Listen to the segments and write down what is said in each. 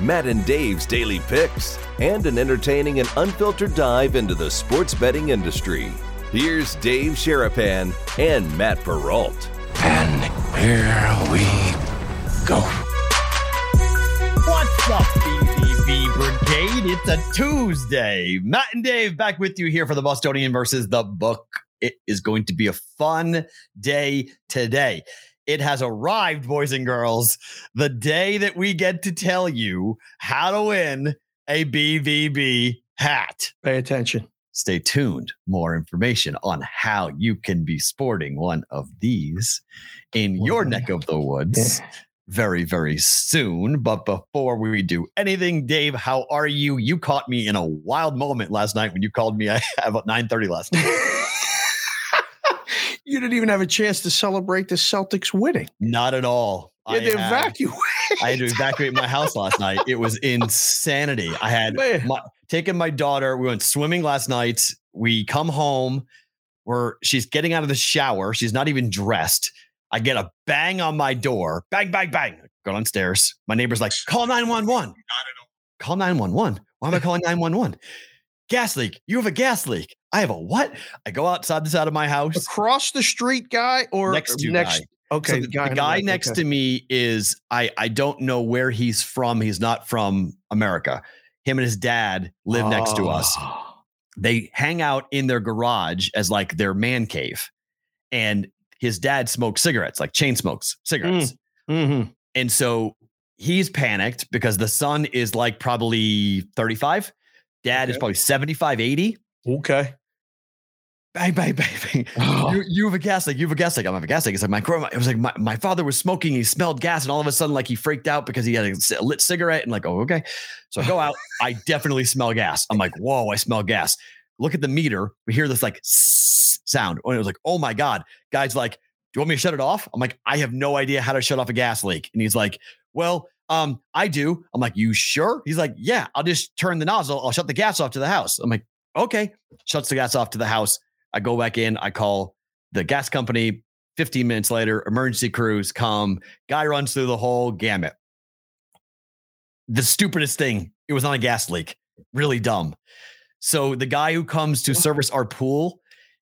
Matt and Dave's daily picks, and an entertaining and unfiltered dive into the sports betting industry. Here's Dave Sharapan and Matt Perrault. And here we go. What's up, BBB Brigade? It's a Tuesday. Matt and Dave back with you here for the Bostonian versus the book. It is going to be a fun day today. It has arrived, boys and girls, the day that we get to tell you how to win a BVB hat. Pay attention. Stay tuned. More information on how you can be sporting one of these in your neck of the woods very, very soon. But before we do anything, Dave, how are you? You caught me in a wild moment last night when you called me at about 9:30 last night. you didn't even have a chance to celebrate the Celtics winning. Not at all. You had to had- evacuate. I had to evacuate my house last night. It was insanity. I had my, taken my daughter. We went swimming last night. We come home where she's getting out of the shower. She's not even dressed. I get a bang on my door. Bang, bang, bang. Go downstairs. My neighbor's like, call 911. Call 911. Why am I calling 911? Gas leak. You have a gas leak. I have a what? I go outside the side of my house. Across the street guy or Next to next guy. Okay, So the, the the guy left, next okay. to me is I I don't know where he's from. He's not from America. Him and his dad live next to us. Oh. They hang out in their garage as like their man cave. And his dad smokes cigarettes, like chain smokes cigarettes. Mhm. And so he's panicked because the son is like probably 35. Dad is probably 75, 80. Okay. Bang, bang, bang, bang. Oh. You, you have a gas leak. You have a gas leak. I don't have a gas leak. It's like my grandma. It was like my, my father was smoking. He smelled gas, and all of a sudden, like he freaked out because he had a lit cigarette. And like, oh, okay. So I go out. I definitely smell gas. I'm like, whoa, I smell gas. Look at the meter. We hear this like sound. And it was like, oh my god. Guy's like, do you want me to shut it off? I'm like, I have no idea how to shut off a gas leak. And he's like, well, um, I do. I'm like, you sure? He's like, yeah. I'll just turn the nozzle. I'll shut the gas off to the house. I'm like, okay. Shuts the gas off to the house. I go back in, I call the gas company. 15 minutes later, emergency crews come. Guy runs through the whole gamut. The stupidest thing, it was not a gas leak. Really dumb. So the guy who comes to service our pool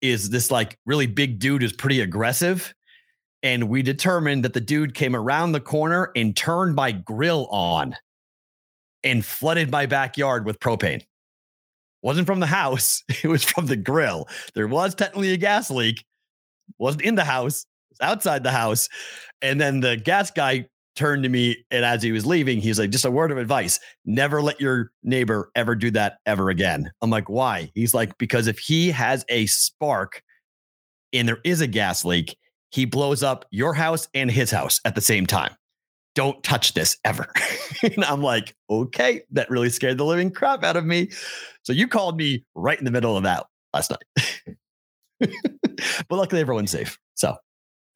is this like really big dude who's pretty aggressive. And we determined that the dude came around the corner and turned my grill on and flooded my backyard with propane wasn't from the house. It was from the grill. There was technically a gas leak. Wasn't in the house. Was outside the house. And then the gas guy turned to me, and as he was leaving, he was like, "Just a word of advice: never let your neighbor ever do that ever again." I'm like, "Why?" He's like, "Because if he has a spark, and there is a gas leak, he blows up your house and his house at the same time." Don't touch this ever. and I'm like, okay, that really scared the living crap out of me. So you called me right in the middle of that last night. but luckily everyone's safe. So,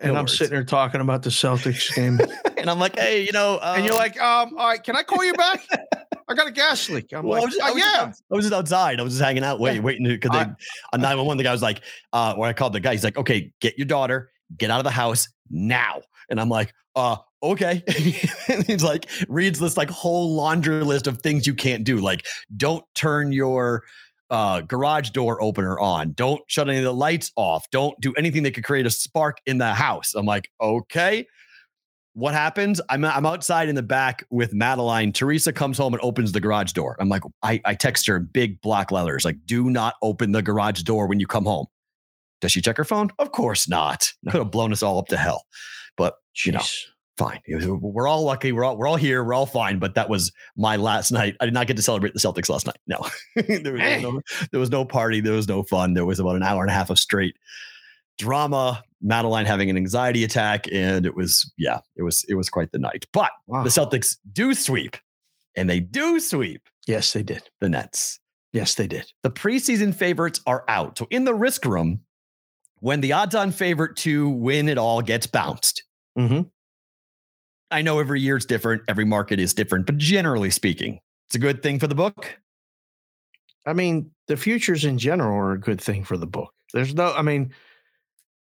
And No I'm worries. sitting there talking about the Celtics game. and I'm like, hey, you know, uh, and you're like, um, all right, can I call you back? I got a gas leak. I'm well, I like, was just, I "Uh, was yeah. I was just outside. I was just hanging out, waiting, Yeah. waiting because I- on 911, the guy was like, uh, when I called the guy, he's like, okay, get your daughter, get out of the house now. And I'm like, uh, okay. he's like, reads this like whole laundry list of things you can't do. Like, don't turn your uh, garage door opener on. Don't shut any of the lights off. Don't do anything that could create a spark in the house. I'm like, okay. What happens? I'm I'm outside in the back with Madeline. Teresa comes home and opens the garage door. I'm like, I, I text her big black letters, like, do not open the garage door when you come home. Does she check her phone? Of course not. Could have blown us all up to hell. But you know, fine. Was- We're all lucky. We're all we're all here. We're all fine. But that was my last night. I did not get to celebrate the Celtics last night. No, there, was Hey. no there was no party. There was no fun. There was about an hour and a half of straight drama. Madeline having an anxiety attack, and it was yeah, it was it was quite the night. But Wow. the Celtics do sweep and they do sweep Yes, they did. the Nets. Yes, they did. The preseason favorites are out. So in the risk room, when the odds on favorite to win it all gets bounced, Mm-hmm. I know every year it's different, every market is different, but generally speaking, it's a good thing for the book. I mean, the futures in general are a good thing for the book. There's no, I mean,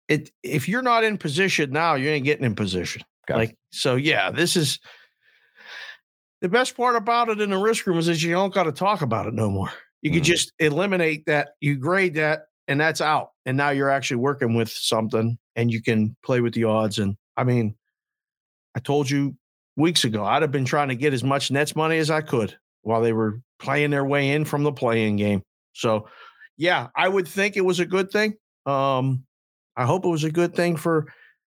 it if you're not in position now, you ain't getting in position. Okay. Like, so yeah, this is the best part about it in the risk room is that you don't got to talk about it no more. You can Mhm. just eliminate that, you grade that, and that's out. And now you're actually working with something and you can play with the odds. And I mean, I told you weeks ago, I'd have been trying to get as much Nets money as I could while they were playing their way in from the playing game. So, yeah, I would think it was a good thing. Um, I hope it was a good thing for,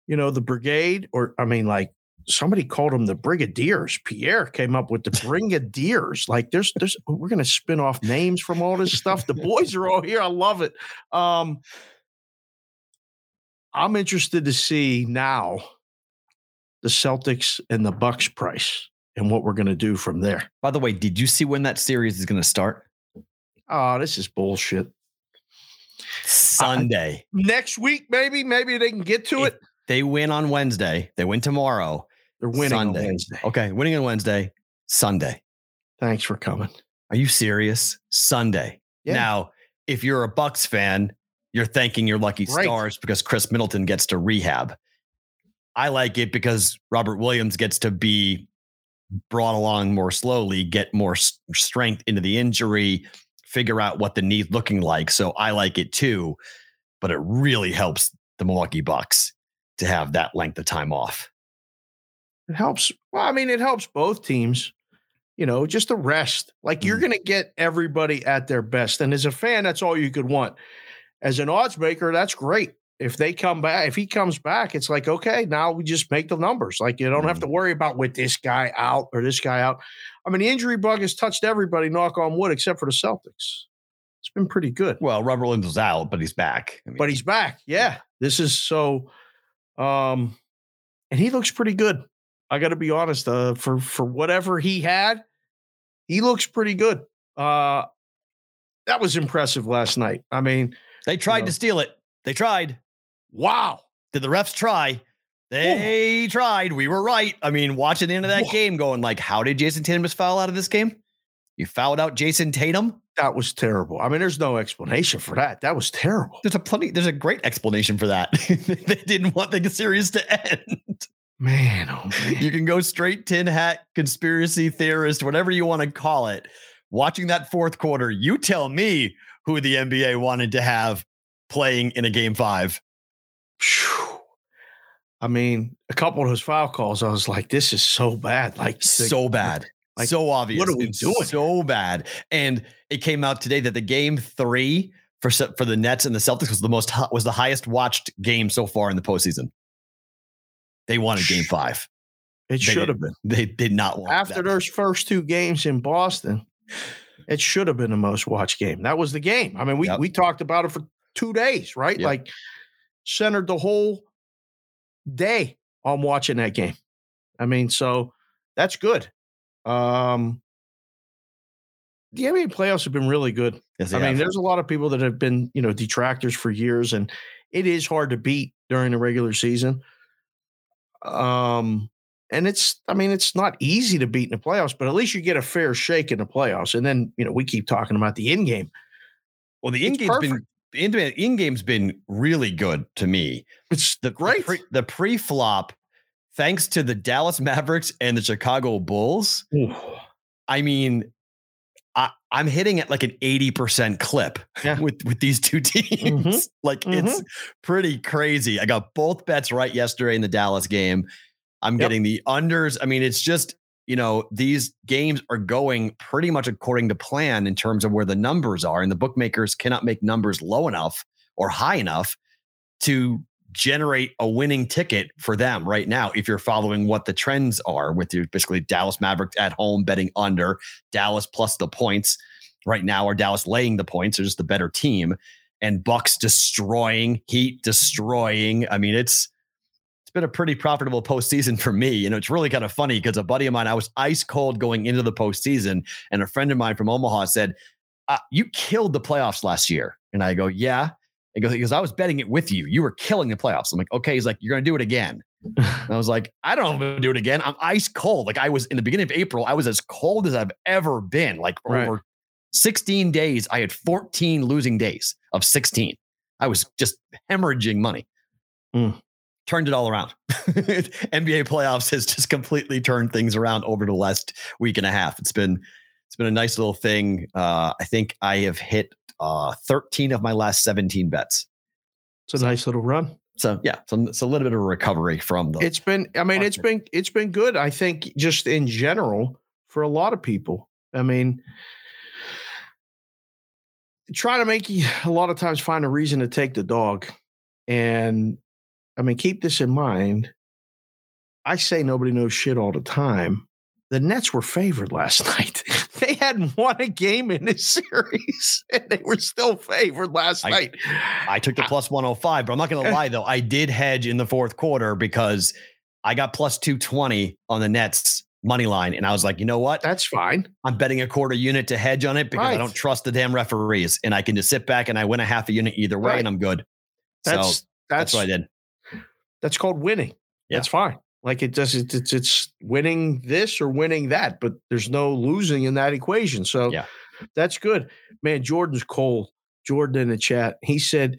you know, the brigade, or I mean, like somebody called them the brigadiers. Pierre came up with the brigadiers. Like, there's, there's, we're gonna spin off names from all this stuff. The boys are all here. I love it. Um, I'm interested to see now the Celtics and the Bucks price and what we're going to do from there. By the way, did you see when that series is going to start? Oh, this is bullshit. Sunday. Next week, maybe, maybe they can get to If it. They win on Wednesday. They win tomorrow. They're winning Sunday. on Wednesday. Okay, winning on Wednesday, Sunday. Thanks for coming. Are you serious? Sunday. Yeah. Now, if you're a Bucks fan, you're thanking your lucky Right. stars because Khris Middleton gets to rehab. I like it because Robert Williams gets to be brought along more slowly, get more strength into the injury, figure out what the knee's looking like. So I like it too, but it really helps the Milwaukee Bucks to have that length of time off. It helps. Well, I mean, it helps both teams. You know, just a rest. Like you're Mm. going to get everybody at their best. And as a fan, that's all you could want. As an odds maker, that's great. If they come back, if he comes back, it's like, okay, now we just make the numbers. Like you don't have to worry about with this guy out or this guy out. I mean, the injury bug has touched everybody, knock on wood, except for the Celtics. It's been pretty good. Well, Robert Williams was out, but he's back. I mean, but he's back. Yeah. This is so um and he looks pretty good. I got to be honest, uh for for whatever he had, he looks pretty good. Uh that was impressive last night. I mean, they tried know. to steal it. They tried. wow. Did the refs try? They tried. We were right. I mean, watching the end of that Whoa. game, going like, how did Jayson Tatum just foul out of this game? You fouled out Jayson Tatum. That was terrible. I mean, there's no explanation for that. That was terrible. There's a plenty. There's a great explanation for that. they didn't want the series to end. Man, oh man. You can go straight tin hat conspiracy theorist, whatever you want to call it. Watching that fourth quarter, you tell me who the NBA wanted to have playing in a game five. I mean, a couple of those foul calls, I was like, this is so bad. Like so bad. like, so obvious. what are we and doing? So bad. And it came out today that the game three for for the Nets and the Celtics was the most was the highest watched game so far in the postseason. They wanted game five. It should have been. They did not want after those first two games in Boston, it should have been the most watched game. That was the game. I mean, we Yep. we talked about it for two days, right? Yep. Like centered the whole day on watching that game. I mean, so that's good. Um the NBA playoffs have been really good. Yes, I mean, have. there's a lot of people that have been, you know, detractors for years, and it is hard to beat during the regular season. Um, and it's, I mean, it's not easy to beat in the playoffs, but at least you get a fair shake in the playoffs. And then, you know, we keep talking about the in game. well, the in it's game's been in in game's been really good to me. It's The great. The, pre, the pre-flop, thanks to the Dallas Mavericks and the Chicago Bulls. Ooh. I mean, I, I'm hitting at like an 80% clip Yeah. with, with these two teams. Mhm. Like it's pretty crazy. I got both bets right yesterday in the Dallas game. I'm Yep. getting the unders. I mean, it's just, you know, these games are going pretty much according to plan in terms of where the numbers are. And the bookmakers cannot make numbers low enough or high enough to generate a winning ticket for them right now if you're following what the trends are with your basically Dallas Mavericks at home betting under Dallas plus the points. Right now or Dallas laying the points? They're just the better team. And Bucks destroying Heat destroying. I mean it's it's been a pretty profitable postseason for me. You know, it's really kind of funny because a buddy of mine, I was ice cold going into the postseason, and a friend of mine from Omaha said, uh, "You killed the playoffs last year," and I go, "Yeah." He goes, because I was betting it with you. You were killing the playoffs. I'm like, okay. He's like, you're going to do it again. And I was like, I don't know if I'm going to do it again. I'm ice cold. Like I was in the beginning of April, I was as cold as I've ever been. Like Right. over 16 days, I had 14 losing days of 16. I was just hemorrhaging money. Mm. Turned it all around. NBA playoffs has just completely turned things around over the last week and a half. It's been it's been a nice little thing. Uh, I think I have hit uh, 13 of my last 17 bets. It's a nice little run. So yeah, so it's a little bit of a recovery from the. It's been, I mean, it's been, it's been good. I think just in general for a lot of people. I mean, try to make you a lot of times find a reason to take the dog. And I mean, keep this in mind. I say nobody knows shit all the time. The Nets were favored last night. they hadn't won a game in this series, and they were still favored last I- night. I took the uh, plus 105, but I'm not going to eh. lie though. I did hedge in the fourth quarter because I got plus 220 on the Nets money line, and I was like, you know what? That's fine. I'm betting a quarter unit to hedge on it because I don't trust the damn referees, and I can just sit back and I win a half a unit either way, Right. and I'm good. That's so that's that's what I did. that's called winning. Yeah. That's fine. Like it does it's, it's it's winning this or winning that, but there's no losing in that equation. So Yeah. that's good. Man, Jordan's cold. Jordan in the chat. He said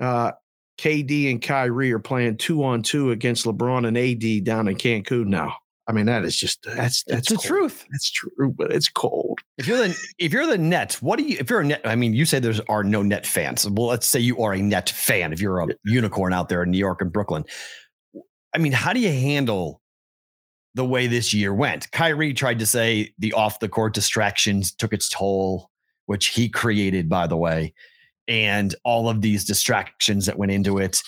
uh KD and Kyrie are playing two on two against LeBron and AD down in Cancun now. I mean, that is just that's that's It's the truth. That's true, but it's cold. If you're the if you're the Nets, what do you if you're a net? I mean, you say there's are no net fans. Well, let's say you are a net fan. If you're a unicorn out there in New York and Brooklyn, I mean, how do you handle the way this year went? Kyrie tried to say the off the court distractions took its toll, which he created, by the way, and all of these distractions that went into it.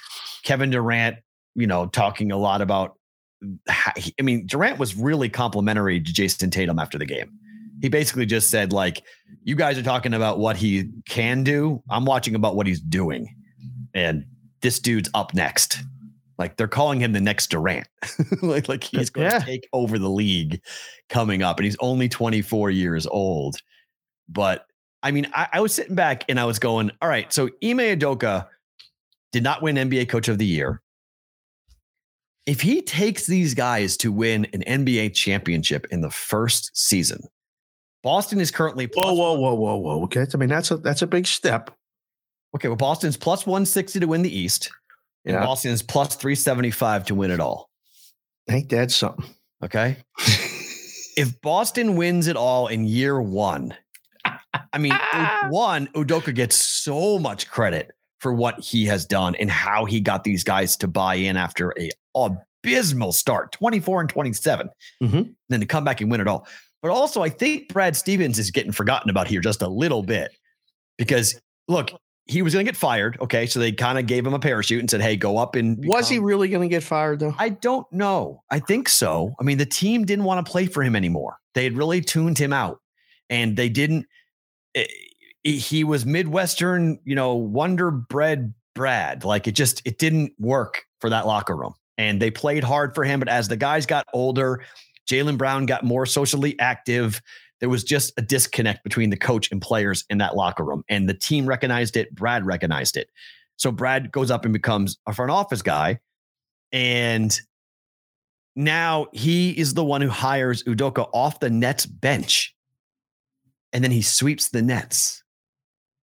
Kevin Durant, you know, talking a lot about. I mean, Durant was really complimentary to Jayson Tatum after the game he basically just said like you guys are talking about what he can do i'm watching about what he's doing and this dude's up next like they're calling him the next durant like like he's going Yeah. to take over the league coming up and he's only 24 years old but i mean I, I was sitting back and i was going all right so Ime Udoka did not win nba coach of the year if he takes these guys to win an nba championship in the first season Boston is currently Whoa, whoa, whoa, whoa, whoa. Okay. I mean, that's a that's a big step. okay. Well, Boston's plus one sixty to win the East, and Yeah. Boston is plus three seventy five to win it all. Ain't that something? Okay, if Boston wins it all in year one, I mean, one Udoka gets so much credit for what he has done and how he got these guys to buy in after a abysmal start, twenty four and twenty seven, Mhm. then to come back and win it all. But also, I think Brad Stevens is getting forgotten about here just a little bit because look, he was going to get fired. Okay, so they kind of gave him a parachute and said, "Hey, go up and." Was he really going to get fired though? I don't know. I think so. I mean, the team didn't want to play for him anymore. They had really tuned him out, and they didn't. eh, He was Midwestern, you know, Wonder Bread Brad. Like it just it didn't work for that locker room, and they played hard for him. But as the guys got older, Jaylen Brown got more socially active. There was just a disconnect between the coach and players in that locker room, and the team recognized it. Brad recognized it. So Brad goes up and becomes a front office guy. And now he is the one who hires Udoka off the Nets bench. And then he sweeps the Nets.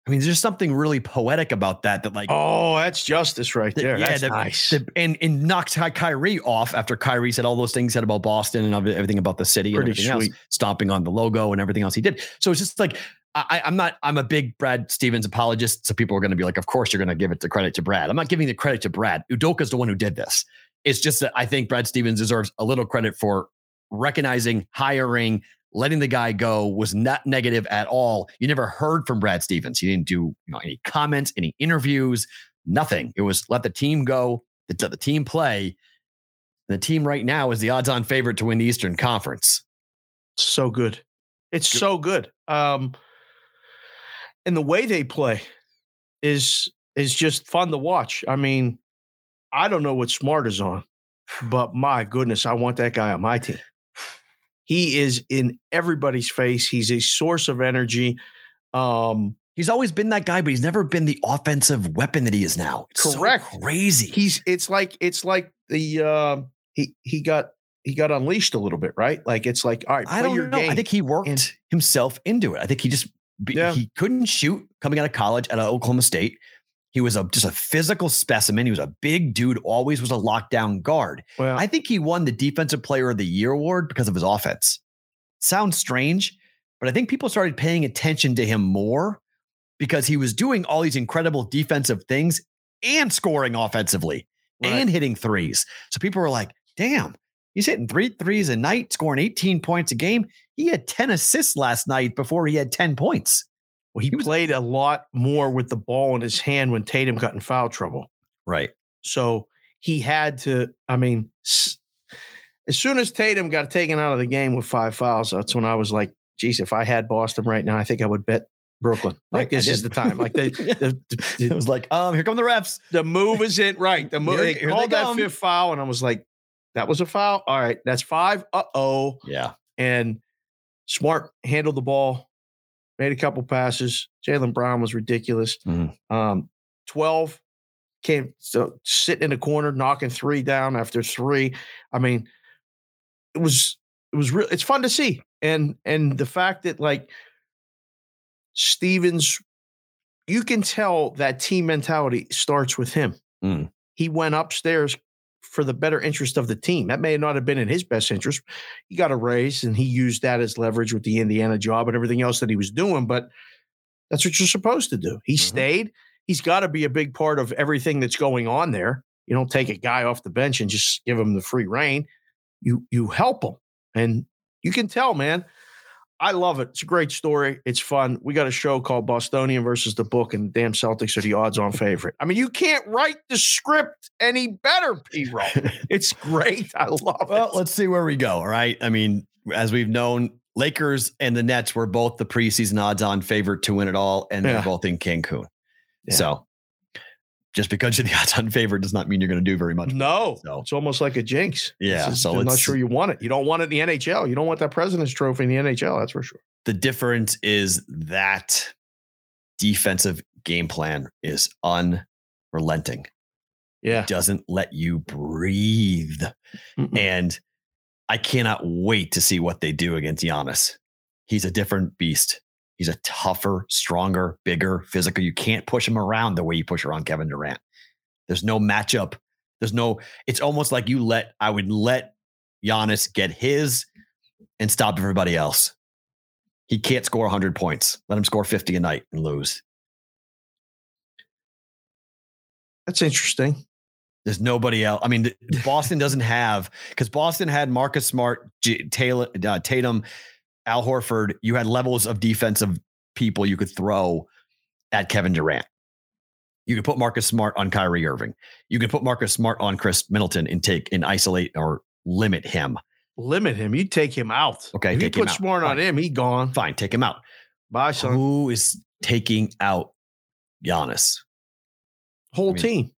I mean, there's something really poetic about that. That like, Oh, that's justice right The- there. yeah, that's the- nice. the- and and knocked Ky- Kyrie off after Kyrie said all those things said about Boston and everything about the city Pretty and everything sweet. else, stomping on the logo and everything else he did. So it's just like I, I'm not. I'm a big Brad Stevens apologist. So people are going to be like, of course you're going to give it the credit to Brad. I'm not giving the credit to Brad. Udoka's the one who did this. It's just that I think Brad Stevens deserves a little credit for recognizing, hiring, letting the guy go was not negative at all. You never heard from Brad Stevens. He didn't do you know, any comments, any interviews, nothing. It was let the team go, let the team play. The team right now is the odds-on favorite to win the Eastern Conference. so good. It's Good. so good. Um, and the way they play is is just fun to watch. I mean, I don't know what Smart is on. but my goodness, I want that guy on my team. He is in everybody's face. He's a source of energy. Um, He's always been that guy, but he's never been the offensive weapon that he is now. It's so Correct. crazy. he's it's like it's like the uh, he he got he got unleashed a little bit, right? Like it's like all right, I play don't your know. game. I think he worked And- himself into it. I think he just Yeah. he couldn't shoot coming out of college at Oklahoma State. He was a just a physical specimen. He was a big dude. Always was a lockdown guard. well, I think he won the Defensive Player of the Year award because of his offense. Sounds strange, but I think people started paying attention to him more because he was doing all these incredible defensive things and scoring offensively Right. and hitting threes. So people were like, damn, he's hitting three threes a night, scoring 18 points a game. He had 10 assists last night before he had 10 points. Well, he, he was- played a lot more with the ball in his hand when Tatum got in foul trouble. Right. So he had to, I mean, as soon as Tatum got taken out of the game with five fouls, that's when I was like, geez, if I had Boston right now, I think I would bet Brooklyn. Like Right, this is the time. Like the the, the, It was like, um, here come the refs. the move is it right. The move Here- they here they called that come. fifth foul, and I was like, that was a foul. All right, that's five. Uh oh. Yeah. And Smart handled the ball, made a couple passes. Jaylen Brown was ridiculous. Mhm. Um, 12 came so sitting in the corner, knocking three down after three. I mean, it was it was real. It's fun to see, and and the fact that like Stevens, you can tell that team mentality starts with him. Mm. He went upstairs for the better interest of the team. That may not have been in his best interest. He got a raise and he used that as leverage with the Indiana job and everything else that he was doing. But that's what you're supposed to do. He Mhm. stayed. He's got to be a big part of everything that's going on there. You don't take a guy off the bench and just give him the free reign. You you help him, and you can tell, man. I love it. It's a great story. It's fun. We got a show called Bostonian versus the Book, and the damn Celtics are the odds-on favorite. I mean, you can't write the script any better, P. Roll. It's great. I love Well, it. let's see where we go. All right. I mean, as we've known, Lakers and the Nets were both the preseason odds on favorite to win it all, and they're both in Cancun. Yeah. So just because you're the odds on favorite does not mean you're going to do very much. No, So- it's almost like a jinx. Yeah, just- so I'm not sure you want it. You don't want it in the NHL. You don't want that President's Trophy in the NHL. That's for sure. The difference is that defensive game plan is unrelenting. Yeah. Doesn't let you breathe. Mm-mm. And I cannot wait to see what they do against Giannis. He's a different beast. He's a tougher, stronger, bigger, physical. You can't push him around the way you push around Kevin Durant. There's no matchup. There's no, it's almost like you let, I would let Giannis get his and stop everybody else. He can't score 100 points. Let him score 50 a night and lose. That's interesting. There's nobody else. I mean, Boston doesn't have because Boston had Marcus Smart, Taylor, uh, Tatum, Al Horford. You had levels of defensive people you could throw at Kevin Durant. You could put Marcus Smart on Kyrie Irving. You could put Marcus Smart on Khris Middleton and take and isolate or limit him. Limit him. You take him out. Okay, If you put. Smart on him, he gone. Fine, take him out. Bye, son. Who is taking out Giannis? Whole I mean- team.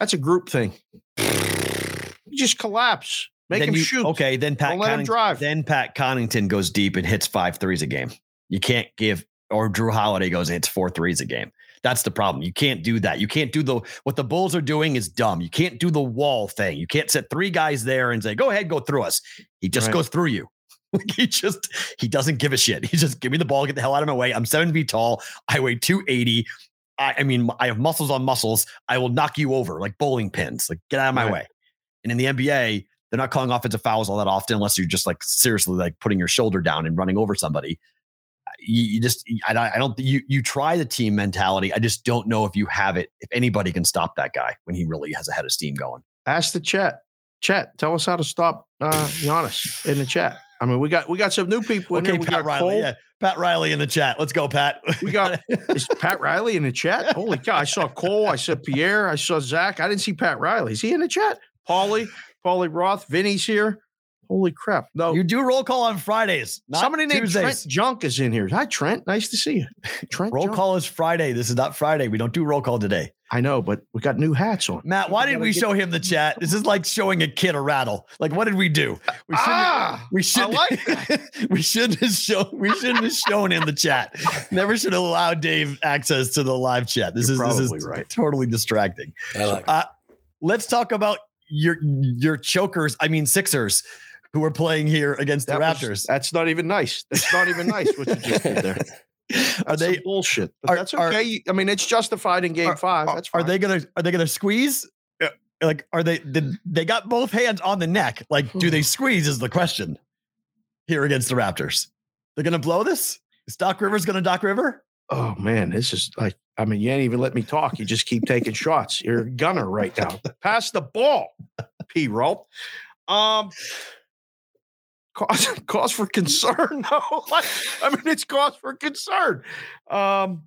That's a group thing. You just collapse. Make Then him you- shoot. Okay, then Pat Don't let him drive. Then Pat Connaughton goes deep and hits five threes a game. You can't give, or Jrue Holiday goes and hits four threes a game. That's the problem. You can't do that. You can't do the what the Bulls are doing is dumb. You can't do the wall thing. You can't set three guys there and say, "Go ahead, go through us." He just Right. goes through you. He just he doesn't give a shit. He just give me the ball, get the hell out of my way. I'm seven feet tall. I weigh 280. I, I mean, I have muscles on muscles. I will knock you over like bowling pins. Like, get out of my Right. way. And in the NBA, they're not calling offensive fouls all that often unless you're just like seriously like putting your shoulder down and running over somebody. You, you just, I, I don't, you, you try the team mentality. I just don't know if you have it, if anybody can stop that guy when he really has a head of steam going. Ask the chat. Chat, tell us how to stop uh, Giannis in the chat. I mean, we got we got some new people in Okay, Pat got Riley. Cole. Yeah, Pat Riley in the chat. Let's go, Pat. We got is Pat Riley in the chat? Holy cow! I saw Cole. I saw Pierre. I saw Zach. I didn't see Pat Riley. Is he in the chat? Paulie, Paulie Roth, Vinny's here. Holy crap! No, You do roll call on Fridays. Not somebody named Tuesdays. Trent Junk is in here. Hi, Trent. Nice to see you. Trent. Roll Junk. call is Friday. This is not Friday. We don't do roll call today. I know, but we got new hats on. Matt, why did gotta we get- show him the chat? This is like showing a kid a rattle. Like, what did we do? We shouldn't. Ah, we should. I like we shouldn't have shown. We shouldn't have shown him the chat. Never should have allowed Dave access to the live chat. This You're is this is probably right. totally distracting. I like Uh, let's talk about your your chokers. I mean Sixers, who are playing here against the That was- Raptors. that's not even nice. That's not even nice what you just did there. Are they bullshit? But are- that's are- okay. You- I mean, it's justified in Game are- Five. are, That's are they gonna are they gonna squeeze? Like, are they did they got both hands on the neck? Like, do they hmm. squeeze? Is the question here against the Raptors? They're gonna blow this. Is Doc Rivers gonna Doc River? Oh man, this is like. I mean, you ain't even let me talk. You just keep taking shots. You're a gunner right now. Pass the ball, P. Rope. Um, cause cause for concern. No, like, I mean, it's cause for concern. Um,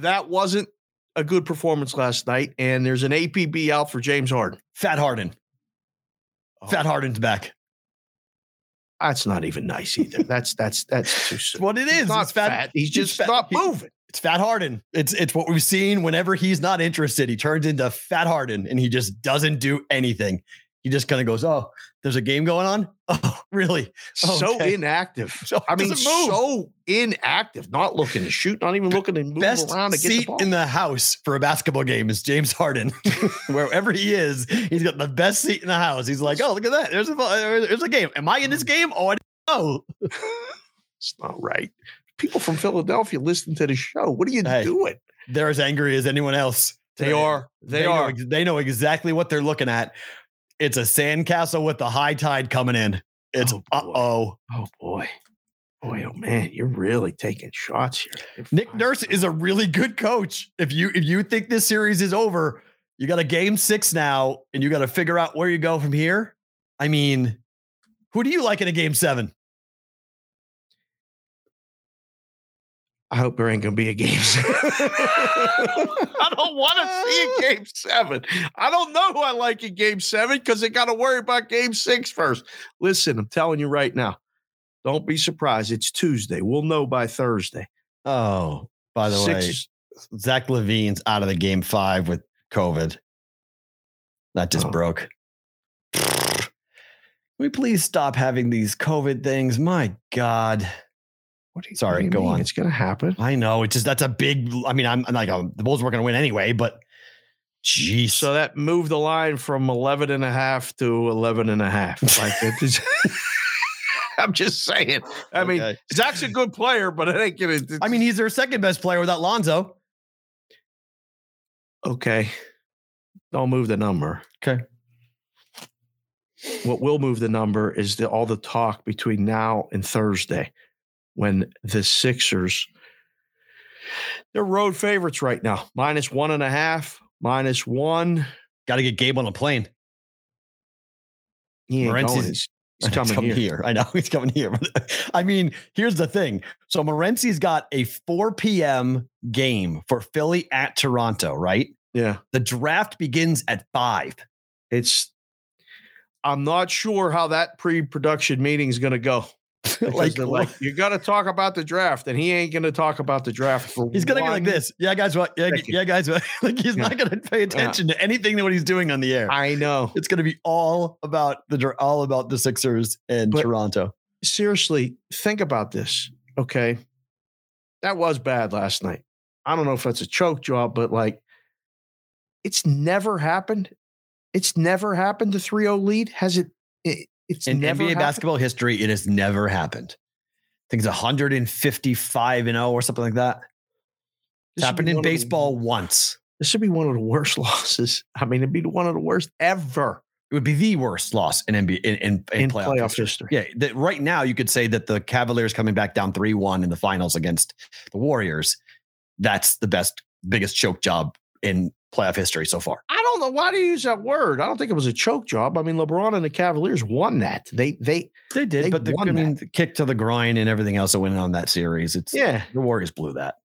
that wasn't a good performance last night, and there's an APB out for James Harden. Fat Harden. Fat Harden's back. That's not even nice either. That's that's that's too soon. what it He's not it's fat. fat. He's he's just fat. not moving. It's Fat Harden. It's it's what we've seen whenever he's not interested. He turns into Fat Harden and he just doesn't do anything. He just kind of goes, "Oh, there's a game going on. Oh, really? so Okay. inactive. So I mean, so inactive. Not looking to shoot. Not even looking to move Best around to get the seat ball. in the house for a basketball game is James Harden. Wherever he is, he's got the best seat in the house. He's like, "Oh, look at that. There's a uh, there's a game. Am I in this mm. game? Oh, I know." it's not right. People from Philadelphia listen to the show. What are you Hey, doing? They're as angry as anyone else. They today. are. They, know are. ex- they know exactly what they're looking at. It's a sandcastle with the high tide coming in. It's Oh, uh oh. oh boy. Boy, oh man, you're really taking shots here. You're Nick fine. Nurse is a really good coach. If you if you think this series is over, you got a game six now, and you got to figure out where you go from here. I mean, who do you like in a game seven? I hope there ain't gonna be a game seven. I don't want to see a game seven. I don't know who I like in game seven because they got to worry about game six first. Listen, I'm telling you right now, don't be surprised. It's Tuesday. We'll know by Thursday. Oh, by the Six- way, Zach LaVine's out of the game five with COVID. That just Oh. broke. Can we please stop having these COVID things? My God. What do you, Sorry, what do you go mean? on. It's gonna happen. I know. It's just that's a big. I mean, I'm, I'm like, oh, the Bulls weren't going to win anyway, but jeez. So that moved the line from 11 and a half to 11 and a half. Like it is- I'm just saying. I mean, Zach's a good player, but I ain't gonna. I mean, he's their second best player without Lonzo. okay. Don't move the number. Okay. What will move the number is the, all the talk between now and Thursday when the Sixers, they're road favorites right now, minus one and a half, minus one. Got to get Gabe on a plane. He going. He's, he's coming, here. I know he's coming here. I mean, here's the thing. So Morency's got a 4 p.m. game for Philly at Toronto, right? Yeah. The draft begins at five. It's I'm not sure how that pre-production meeting is going to go. Like, like you got to talk about the draft, and he ain't going to talk about the draft for. he's gonna be like this. Yeah, guys. What? Yeah, second. yeah, guys. what?" Like he's not gonna pay attention to anything that what he's doing on the air. I know. It's gonna be all about the all about the Sixers and But- Toronto. Seriously, think about this. Okay, that was bad last night. I don't know if that's a choke job, but like, it's never happened. It's never happened. The 3-0 lead has it. It it's In never NBA happened? basketball history, it has never happened. I think it's 155 and 0 or something like that. It's happened in one of the- baseball once. This should be one of the worst losses. I mean, it'd be one of the worst ever It would be the worst loss in NBA in, in, in, in playoff, playoff, history. Yeah, that right now you could say that the Cavaliers coming back down 3-1 in the finals against the Warriors, that's the best, biggest choke job in playoff history so far. I don't know why do you use that word. I don't think it was a choke job. I mean, LeBron and the Cavaliers won that. They they They did, They but the, won I mean, the kick to the groin and everything else that went on that series. It's yeah. the Warriors blew that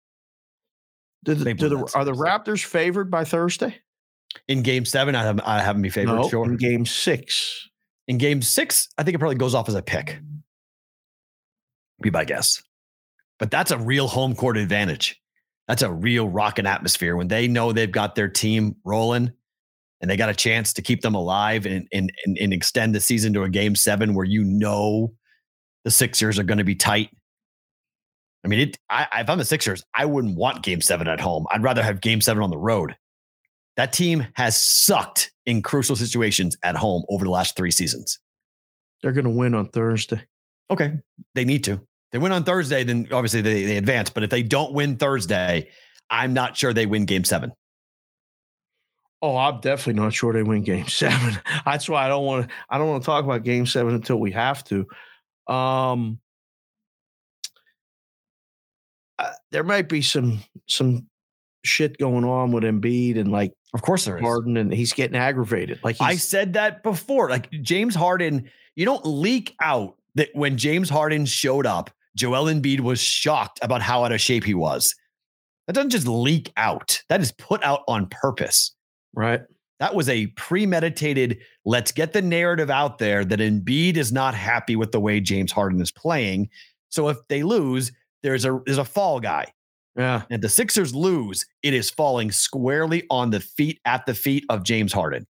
Do the, They do blew the, are the. Raptors favored by Thursday? in Game Seven. I have I have them be favored. no, sure. in Game Six. In game six, I think it probably goes off as a pick. Be my guess. But that's a real home court advantage. That's a real rocking atmosphere when they know they've got their team rolling and they got a chance to keep them alive and, and, and, and extend the season to a game seven where you know the Sixers are going to be tight. I mean, it, I, if I'm the Sixers, I wouldn't want game seven at home. I'd rather have game seven on the road. That team has sucked in crucial situations at home over the last three seasons. They're going to win on Thursday. Okay. They need to. They win on Thursday, then obviously they, they advance. But if they don't win Thursday, I'm not sure they win game seven. Oh, I'm definitely not sure they win game seven. That's why I don't want to I don't want to talk about game seven until we have to. Um uh, there might be some some shit going on with Embiid and like Of course there is. Harden and he's getting aggravated. Like I said that before. Like James Harden, you don't leak out that when James Harden showed up, Joel Embiid was shocked about how out of shape he was. That doesn't just leak out. That is put out on purpose. right. That was a premeditated, let's get the narrative out there that Embiid is not happy with the way James Harden is playing. So if they lose, there's a there's a fall guy. Yeah. And if the Sixers lose, it is falling squarely on the feet at the feet of James Harden.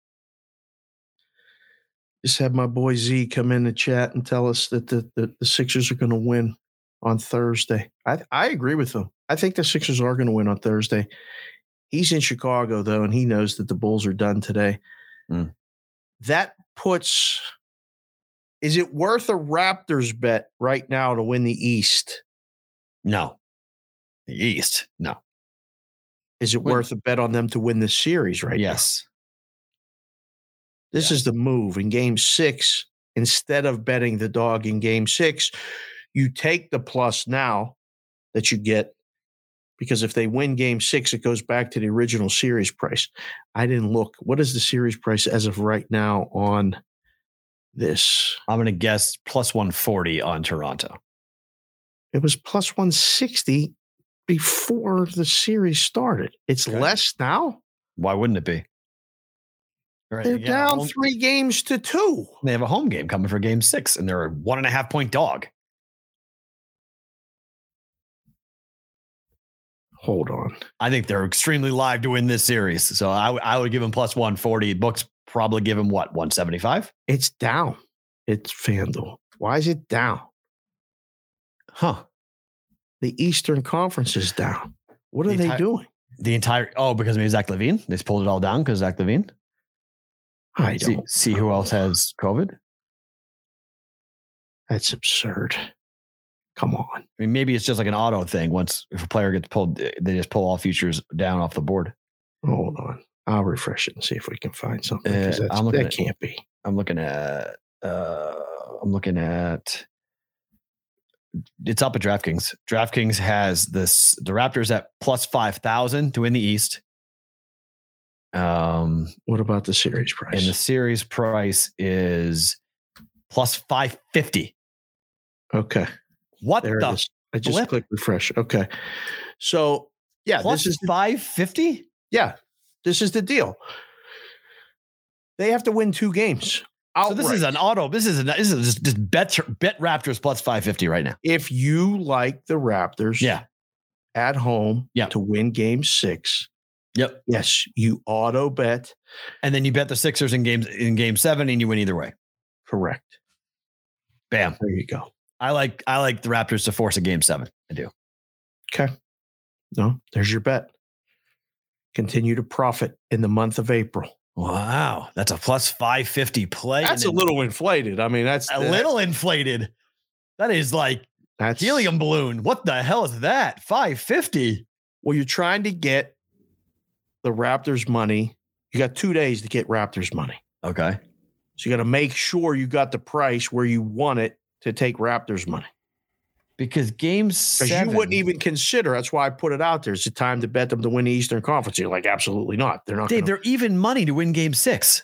Just had my boy Z come in the chat and tell us that the, the, the Sixers are going to win on Thursday. I I agree with him. I think the Sixers are going to win on Thursday. He's in Chicago though, and he knows that the Bulls are done today. Mm. That puts. Is it worth a Raptors bet right now to win the East? No. The East. No. Is it Win- worth a bet on them to win the series right now? yes. This is the move in game six. Instead of betting the dog in game six, you take the plus now that you get because if they win game six, it goes back to the original series price. I didn't look. What is the series price as of right now on this? I'm going to guess plus 140 on Toronto. It was plus 160 before the series started. It's Okay. less now. Why wouldn't it be? Right, They're yeah, down home- three games to two. They have a home game coming for game six, and they're a one and a half point dog. Hold on. I think they're extremely live to win this series. So I would give them plus 140. Books probably give them what, 175? It's down. It's FanDuel. Why is it down? Huh. The Eastern Conference is down. What are The they entire- doing? The entire, oh, because maybe Zach LaVine? They pulled it all down because Zach LaVine? I See, see who else has COVID? That's absurd. Come on. I mean, maybe it's just like an auto thing. Once if a player gets pulled, they just pull all futures down off the board. Hold on. I'll refresh it and see if we can find something. Uh, I'm looking that at- can't be. I'm looking at uh I'm looking at it's up at DraftKings. DraftKings has this the Raptors at plus five thousand to win the East. Um What about the series price? and the series price is plus five fifty. okay. What There the. I just flip? clicked refresh. Okay. So, yeah, plus this is five fifty? yeah, this is the deal. They have to win two games. So this is an auto. This is a, this is just, just bet bet Raptors plus five fifty right now. if you like the Raptors Yeah. at home Yeah. to win game six, Yep. yes, you auto bet. And then you bet the Sixers in games in game seven and you win either way. Correct. Bam. There you go. I like I like the Raptors to force a game seven. I do. Okay. No, there's your bet. Continue to profit in the month of April. Wow, that's a plus five fifty play. That's a little inflated. I mean, that's a that- little inflated. That is like that's helium balloon. What the hell is that? Five fifty. Well, you're trying to get the Raptors money. You got two days to get Raptors money. Okay. So you got to make sure you got the price where you want it to take Raptors money. Because game Because seven, you wouldn't even consider. That's why I put it out there. It's a time to bet them to win the Eastern Conference. You're like, absolutely not. They're not. Dave, gonna- they're even money to win game six.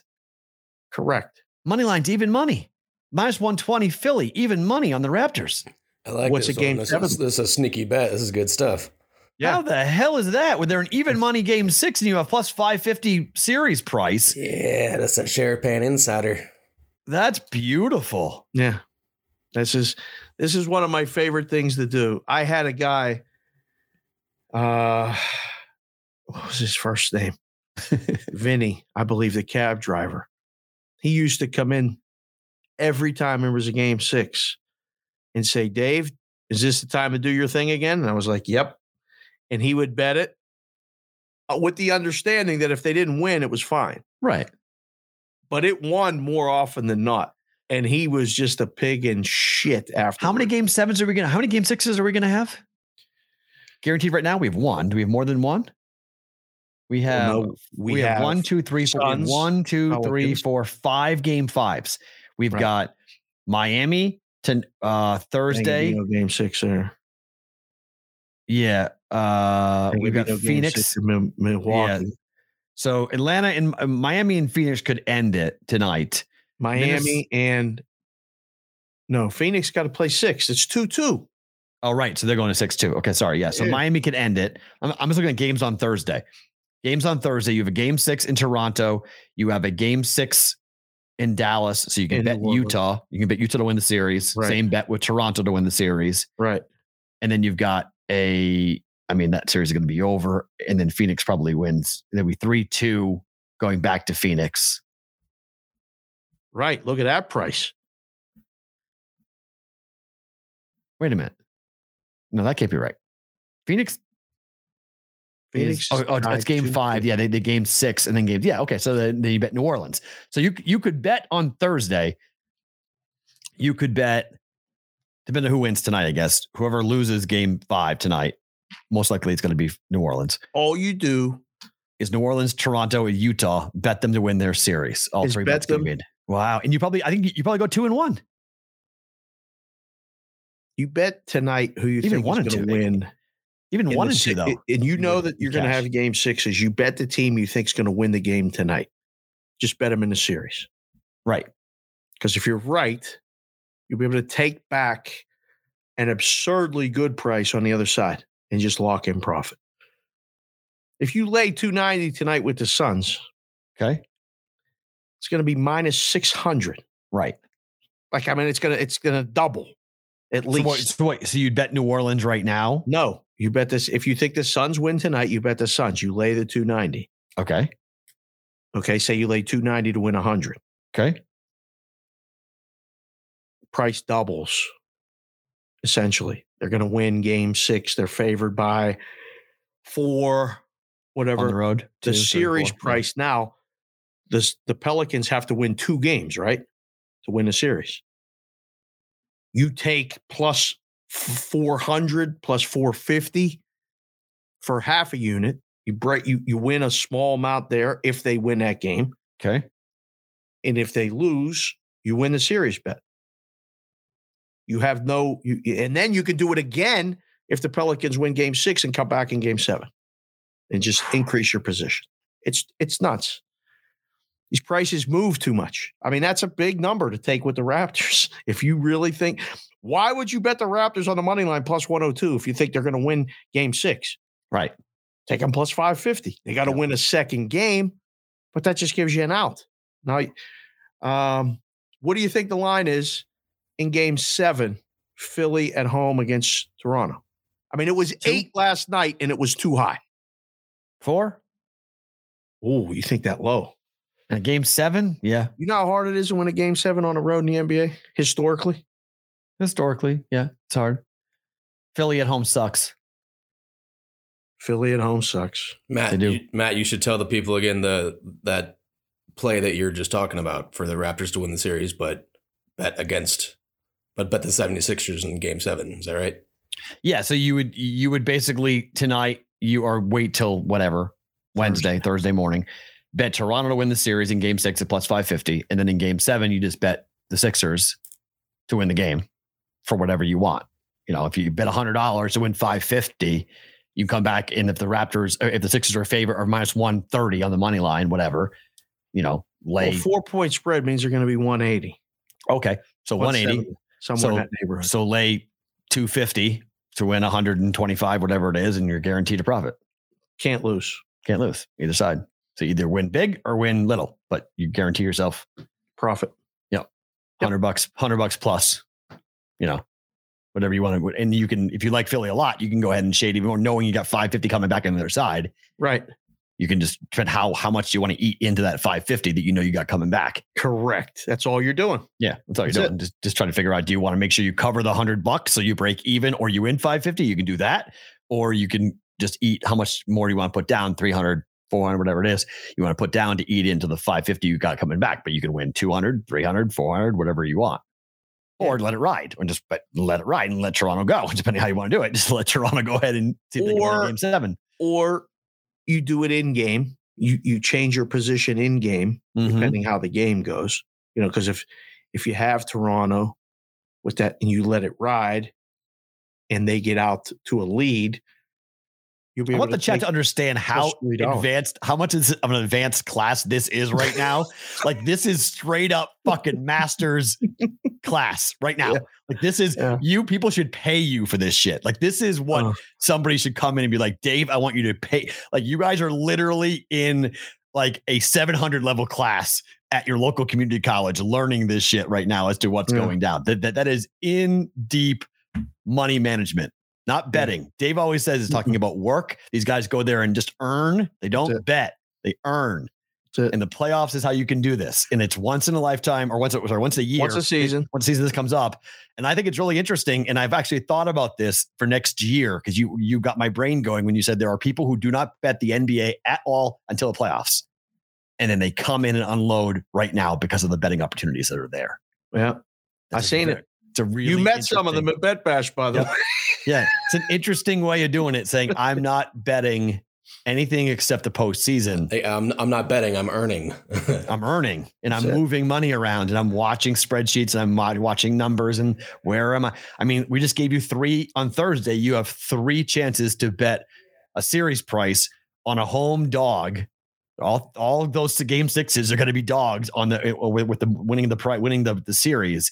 correct. Money line's even money. Minus one twenty Philly, even money on the Raptors. I like What's this a game one. This seven? is, this is a sneaky bet. This is good stuff. Yeah. How the hell is that? When they're an even money game six and you have plus five fifty series price. Yeah, that's that Sharapan insider. That's beautiful. Yeah. This is this is one of my favorite things to do. I had a guy uh what was his first name? Vinny, I believe the cab driver. He used to come in every time there was a game 6 and say, "Dave, is this the time to do your thing again?" And I was like, "Yep." And he would bet it uh, with the understanding that if they didn't win, it was fine. Right. But it won more often than not. And he was just a pig in shit after. How many game sevens are we gonna? How many game sixes are we gonna have? Guaranteed right now. We have one. Do we have more than one? We have no, we, have, one, two, three, four. we have Suns, one, two, three, Pelicans. four, game fives. We've Right. got Miami to uh Thursday. Ain't gonna no game six there. Yeah. Uh Ain't we've got be no Phoenix. six in Mil- Milwaukee. So Atlanta and uh, Miami and Phoenix could end it tonight. Miami and no, Phoenix got to play six. It's two two. Oh, right. So they're going to six two. Okay, sorry. Yeah. So Yeah. Miami could end it. I'm, I'm just looking at games on Thursday. Games on Thursday. You have a game six in Toronto. You have a game six in Dallas. So you can In bet Utah. You can bet Utah to win the series. Right. Same bet with Toronto to win the series. Right. And then you've got a, I mean, that series is going to be over. And then Phoenix probably wins. There'll be 3 2 going back to Phoenix. Right. Look at that price. Wait a minute. No, that can't be right. Phoenix. Phoenix. Oh, oh, it's game 2-2. five. Yeah, they, they game six and then game. Yeah, okay. So then, then you bet New Orleans. So you you could bet on Thursday. You could bet, depending on who wins tonight, I guess. Whoever loses game five tonight, most likely it's going to be New Orleans. All you do Is New Orleans, Toronto, and Utah bet them to win their series? All three bet bets them- made. Wow, and you probably I think you, probably go two and one. you bet tonight who you Even think is going to win. Even one and two though. And you know that you're going to have game sixes. You bet the team you think is going to win the game tonight. Just bet them in the series. right. Because if you're right, you'll be able to take back an absurdly good price on the other side and just lock in profit. If you lay 290 tonight with the Suns, Okay. It's going to be minus 600. Right. Like I mean, it's gonna it's gonna double at So least. what, so what? So you'd bet New Orleans right now? no, you bet this. If you think the Suns win tonight, you bet the Suns. You lay the 290. Okay. Okay, say you lay 290 to win 100. Okay. Price doubles. Essentially, they're going to win Game Six. They're favored by four, whatever. On the road. the two, three, series four. price now. This the Pelicans have to win two games, right, to win the series. You take plus four hundred, plus four fifty for half a unit. You break you you win a small amount there if they win that game, Okay. and if they lose, you win the series bet. You have no, you, and then you can do it again if the Pelicans win Game Six and come back in Game Seven, and just increase your position. It's it's nuts. These prices move too much. I mean, that's a big number to take with the Raptors. If you really think, why would you bet the Raptors on the money line plus 102 if you think they're going to win game six? Right. Take them plus 550. They got to Yeah. win a second game, but that just gives you an out. Now, um, what do you think the line is in game seven, Philly at home against Toronto? I mean, it was Two. eight last night and it was too high. Four. Oh, you think that low? And game seven. Yeah. You know how hard it is to win a game seven on the road in the NBA historically? Historically. Yeah. It's hard. Philly at home sucks. Philly at home sucks. Matt, They do. You, Matt, you should tell the people again the that play that you're just talking about for the Raptors to win the series, but bet against, but bet the 76ers in Game Seven. Is that right? Yeah. So you would you would basically tonight you are wait till whatever Wednesday, Thursday morning, bet Toronto to win the series in game six at plus five fifty. And then in game seven, you just bet the Sixers to win the game for whatever you want. You know, if you bet hundred dollars to win five fifty, you come back and if the Raptors uh, if the Sixers are a favorite or minus one thirty on the money line, whatever, you know, lay Well, four point spread means you're going to be 180. okay. So one eighty. Somewhere So- in that neighborhood. So lay 250 to win 125, whatever it is, and you're guaranteed a profit. Can't lose. Can't lose either side. So either win big or win little, but you guarantee yourself. Profit. Yep. hundred bucks, hundred bucks plus. You know, whatever you want to. And you can, if you like Philly a lot, you can go ahead and shade even more, knowing you got five fifty coming back on the other side. Right. You can just depend how how much you want to eat into that five fifty that you know you got coming back. Correct. That's all you're doing. Yeah, that's all you're doing. Just just trying to figure out: do you want to make sure you cover the hundred bucks so you break even, or you win five fifty? You can do that, or you can just eat how much more do you want to put down 300 400 whatever it is you want to put down to eat into the 550 you got coming back but you can win 200 300 400 whatever you want or let it ride and just but let it ride and let toronto go depending how you want to do it just let toronto go ahead and see if they can win Or- game seven Or you do it in game. You you change your position in game Mhm. depending how the game goes. You know, because if if you have Toronto with that and you let it ride, and they get out to a lead, you'll be I able want the to chat to understand how advanced, how much is of an advanced class this is right now. like this is straight up fucking masters class right now. Yeah. Like this is Yeah. you. People should pay you for this shit. Like this is what somebody should come in and be like, Dave, I want you to pay. Like you guys are literally in like a 700 level class at your local community college learning this shit right now as to what's Yeah. going down. That, that that is in deep money management not betting. Dave always says is talking about work. These guys go there and just earn. They don't bet. They earn. And the playoffs is how you can do this. And it's once in a lifetime or once sorry, once a year. Once a season. Once a season this comes up. And I think it's really interesting. And I've actually thought about this for next year because you you got my brain going when you said there are people who do not bet the NBA at all until the playoffs. And then they come in and unload right now because of the betting opportunities that are there. Yeah. I That's a seen it. It's a really you met some of them at Bet Bash, by the Yep. way. yeah, it's an interesting way of doing it. Saying I'm not betting anything except the postseason. Hey, I'm, I'm not betting, I'm earning. I'm earning and I'm That's moving money around and I'm watching spreadsheets and I'm watching numbers and where am I? I mean, we just gave you three on Thursday. You have three chances to bet a series price on a home dog. All all of those game sixes are going to be dogs on the eh, with, with the winning the price winning the the series.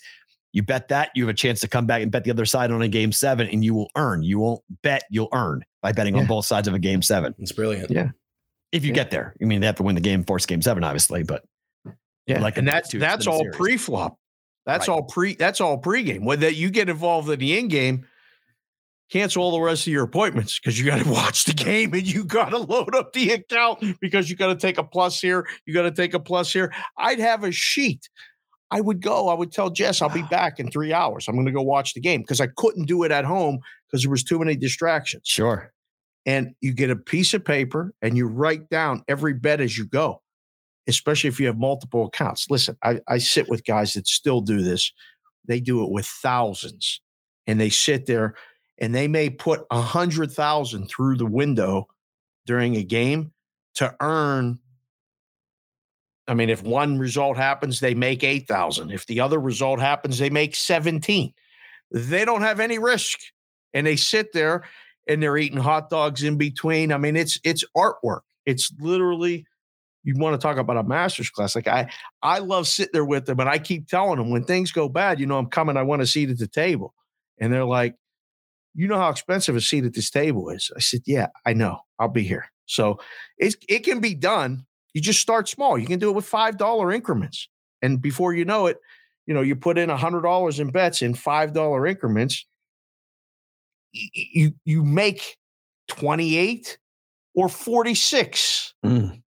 You bet that you have a chance to come back and bet the other side on a game seven, and you will earn. You won't bet, you'll earn by betting on both sides of a game seven. it's brilliant. Yeah. If you Yeah. get there, I mean, they have to win the game, force game seven, obviously, but Yeah, like and a that's that's all series. pre-flop. That's Right. all pre. That's all pre-game. When that you get involved in the in-game, cancel all the rest of your appointments because you got to watch the game and you got to load up the account because you got to take a plus here. You got to take a plus here. I'd have a sheet. I would go. I would tell Jess, I'll be back in three hours. I'm going to go watch the game because I couldn't do it at home because there was too many distractions. sure. and you get a piece of paper and you write down every bet as you go, especially if you have multiple accounts. Listen, I, I sit with guys that still do this. They do it with thousands and they sit there and they may put a hundred thousand through the window during a game to earn. I mean, if one result happens, they make 8,000. If the other result happens, they make 17. They don't have any risk. And they sit there and they're eating hot dogs in between. I mean, it's it's artwork. It's literally you want to talk about a master's class. Like I I love sitting there with them, and I keep telling them when things go bad, you know, I'm coming. I want a seat at the table, and they're like, "You know how expensive a seat at this table is?" I said, "Yeah, I know. I'll be here." So it it can be done. You just start small. You can do it with five dollar increments, and before you know it, you know you put in a hundred dollars in bets in five dollar increments y- y- you you make 28 or 46 Mm.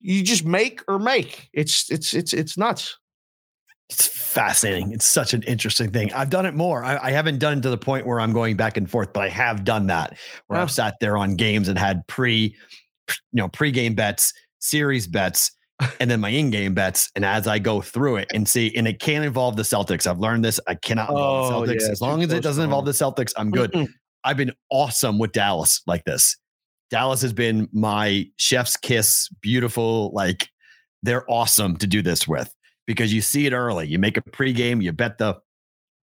you just make or make it's it's it's it's nuts It's fascinating. It's such an interesting thing. I've done it more. I, I haven't done it to the point where I'm going back and forth, but I have done that where Yeah. I've sat there on games and had pre, you know, pre-game bets, series bets, and then my in-game bets. And as I go through it and see, and it can't involve the Celtics. I've learned this. I cannot involve Oh, the Celtics. yeah, as long as it doesn't involve the Celtics, I'm good. Mm-mm. I've been awesome with Dallas like this. Dallas has been my chef's kiss, beautiful. Like they're awesome to do this with because you see it early. You make a pregame, you bet the,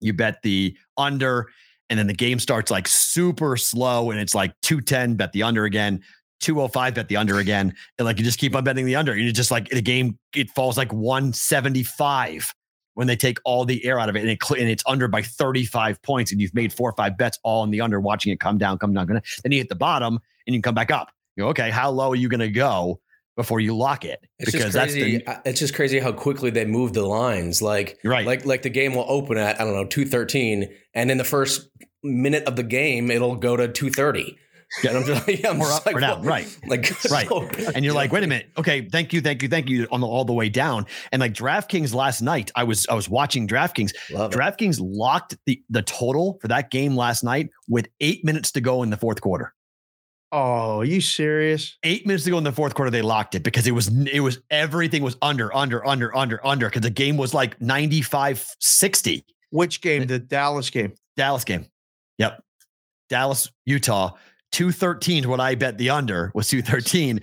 you bet the under, and then the game starts like super slow, and it's like two ten, bet the under again. 205 bet the under again. And like you just keep on betting the under. You just like the game, it falls like 175 when they take all the air out of it and, it and, it's under by 35 points and you've made four or five bets all in the under watching it come down, come down, come down. Then you hit the bottom and you come back up. You go, okay, how low are you going to go before you lock it? It's because that's the, uh, it's just crazy how quickly they move the lines. Like right. like like the game will open at I don't know 213 and in the first minute of the game it'll go to 230 yeah, and I'm just, yeah, I'm just up like, or down, right, like right. and you're like, wait a minute, okay, thank you, thank you, thank you, on the, all the way down. And like DraftKings last night, I was I was watching DraftKings. Love DraftKings it. locked the the total for that game last night with eight minutes to go in the fourth quarter. Oh, are you serious? Eight minutes to go in the fourth quarter, they locked it because it was it was everything was under, under, under, under, under because the game was like 95-60. Which game? The Dallas game. Dallas game. Yep. Dallas, Utah. 213 is what I bet the under was 213.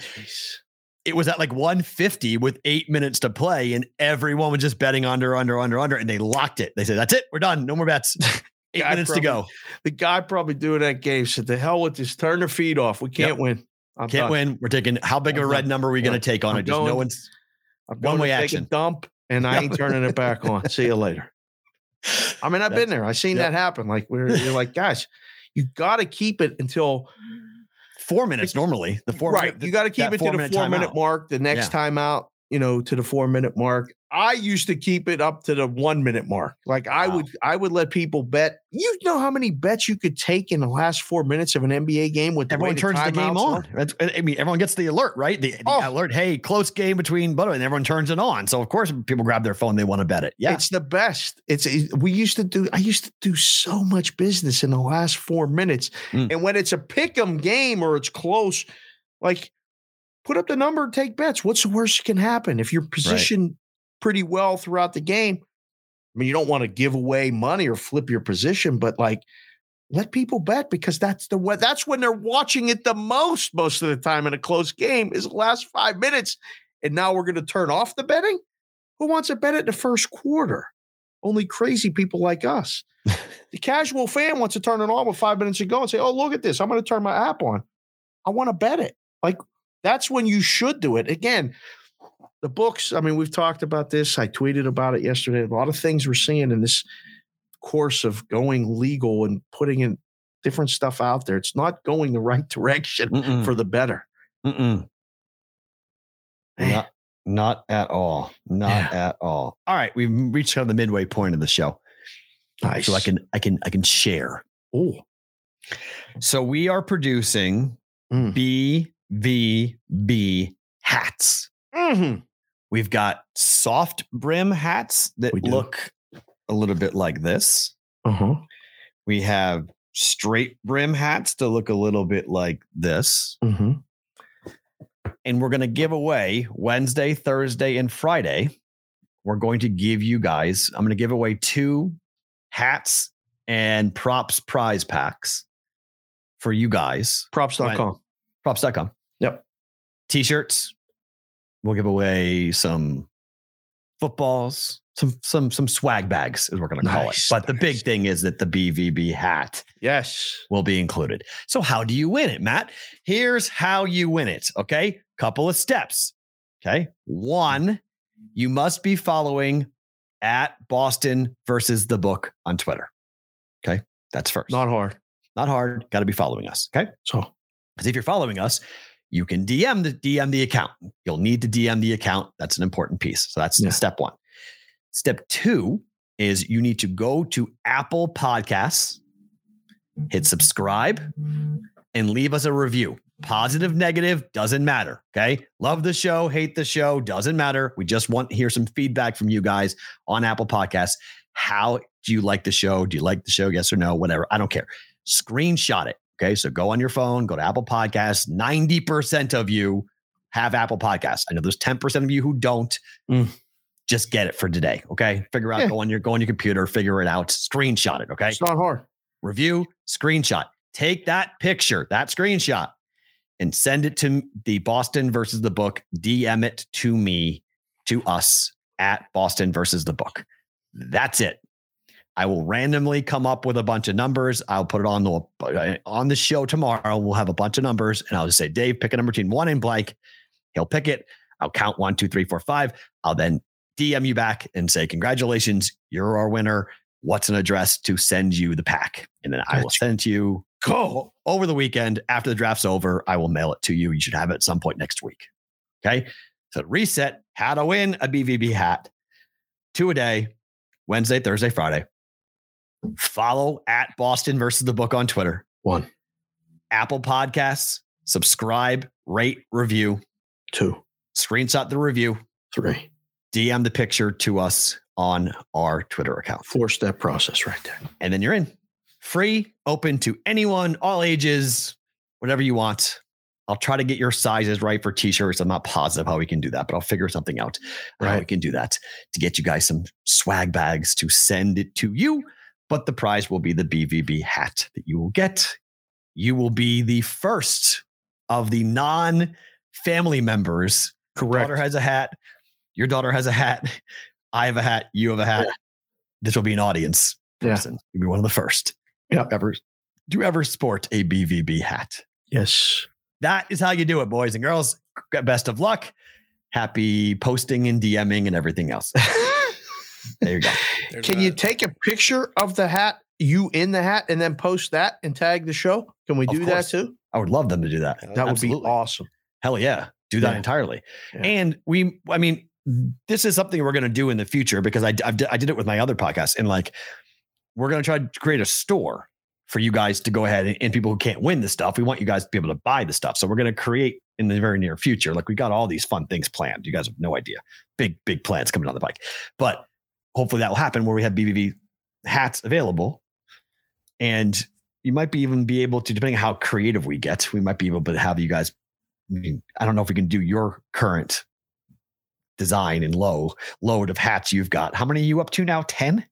It was at like 150 with eight minutes to play, and everyone was just betting under, under, under, under, and they locked it. They said, That's it, we're done. No more bets. Eight minutes to go. The guy probably doing that game said, "The hell with this. Turn the feed off. We can't Yep. win. I'm Can't done. win. We're taking how big of a red done. number are we going to take on I'm it? Just no one's I'm going One-way to action. dump, and I ain't turning it back on. See you later. I mean, I've been there. I've seen Yep. that happen. Like we're you're like, guys, you got to keep it until four minutes normally. The four right. You got to keep it to the four-minute minute mark. The next Yeah. time out, you know, to the four minute mark. I used to keep it up to the one minute mark. Like I would, I would let people bet. You know how many bets you could take in the last four minutes of an NBA game with the Everyone turns the game on. That's- I mean, everyone gets the alert, right? The, the Oh. alert, hey, close game between Butter, and everyone turns it on. So of course, people grab their phone, they want to bet it. Yeah, It's the best. It's it- we used to do. I used to do so much business in the last four minutes, Mm. and when it's a pick 'em game or it's close, like put up the number and take bets. What's the worst that can happen if you're positioned pretty well throughout the game? I mean, you don't want to give away money or flip your position, but like let people bet because that's the way. That's when they're watching it the most. Most of the time in a close game is the last five minutes, and now we're going to turn off the betting. Who wants to bet it in the first quarter? Only crazy people like us. the casual fan wants to turn it on with five minutes to go and say, "Oh, look at this! I'm going to turn my app on. I want to bet it." Like that's when you should do it. Again, the books. I mean, we've talked about this. I tweeted about it yesterday. A lot of things we're seeing in this course of going legal and putting in different stuff out there. It's not going the right direction Mm-mm. for the better. Mm-mm. Not, not at all. Not Yeah. at all. All right, we've reached kind of the midway point of the show, Nice. so I can I can I can share. Oh, So we are producing Mm. BVB hats. Mhm. We've got soft brim hats that look a little bit like this. uh-huh. We have straight brim hats to look a little bit like this. hmm And we're going to give away Wednesday, Thursday, and Friday. We're going to give you guys, I'm going to give away two hats and props prize packs for you guys. Props.com. Props.com. Yep. T shirts. We'll give away some footballs, some some some swag bags, as we're going to call Nice, it. But the big thing is that the BVB hat Yes. will be included. So, how do you win it, Matt? Here's how you win it. Okay. Couple of steps. Okay. One, you must be following at Boston versus the book on Twitter. Okay. That's first. Not hard. Not hard. Got to be following us. Okay. So Because if you're following us, you can DM the DM the account. You'll need to DM the account. That's an important piece. So that's Yeah. step one. Step two is you need to go to Apple Podcasts, hit subscribe, and leave us a review. Positive, negative, doesn't matter. Okay. Love the show, hate the show, doesn't matter. We just want to hear some feedback from you guys on Apple Podcasts. How do you like the show? Do you like the show? Yes or no? Whatever. I don't care. Screenshot it. Okay. So go on your phone, go to Apple Podcasts. 90% of you have Apple Podcasts. I know there's 10% of you who don't. Mm. Just get it for today. Okay. Figure out, Yeah. go on your go on your computer, figure it out, screenshot it. Okay it's not hard. review, screenshot. Take that picture, that screenshot, and send it to the Boston versus the book. DM it to me, to us at Boston versus the book. That's it. I will randomly come up with a bunch of numbers. I'll put it on the on the show tomorrow. We'll have a bunch of numbers, and I'll just say, Dave, pick a number between one and blank. He'll pick it. I'll count one, two, three, four, five. I'll then DM you back and say, Congratulations, you're our winner what's an address to send you the pack. And then I will send it to you go over the weekend. After the draft's over, I will mail it to you. You should have it at some point next week. Okay. So reset how to win a BVB hat. Two a day, Wednesday, Thursday, Friday. Follow at Boston versus the book on Twitter. One, Apple Podcasts, subscribe, rate, review, two, screenshot the review, three. DM the picture to us on our Twitter account. Four step process right there. And then you're in. Free, open to anyone, all ages, whatever you want. I'll try to get your sizes right for t-shirts. I'm not positive how we can do that, but I'll figure something out how we can do that to get you guys some swag bags to send it to you. But the prize will be the BVB hat that you will get. You will be the first of the non-family members. Correct. Daughter has a hat. Your daughter has a hat. I have a hat. You have a hat. Yeah. This will be an audience Yeah. person. You'll be one of the first. Yeah. Ever do you ever sport a BVB hat? Yes. That is how you do it, boys and girls. Best of luck. Happy posting and DMing and everything else. There you go. There's Can you take a picture of the hat, you in the hat, and then post that and tag the show? Can we do that too? I would love them to do that. That That would be awesome. Hell yeah. Do that Yeah. entirely. Yeah. And we, I mean, this is something we're going to do in the future because I, I've, I did it with my other podcast. And like, we're going to try to create a store for you guys to go ahead and, and people who can't win the stuff. We want you guys to be able to buy the stuff. So we're going to create in the very near future. Like, we got all these fun things planned. You guys have no idea. Big, big plans coming down the bike. But hopefully that will happen where we have BVB hats available. And you might be even be able to, depending on how creative we get, we might be able to have you guys. I mean, I don't know if we can do your current design and low load of hats you've got. How many are you up to now? 10?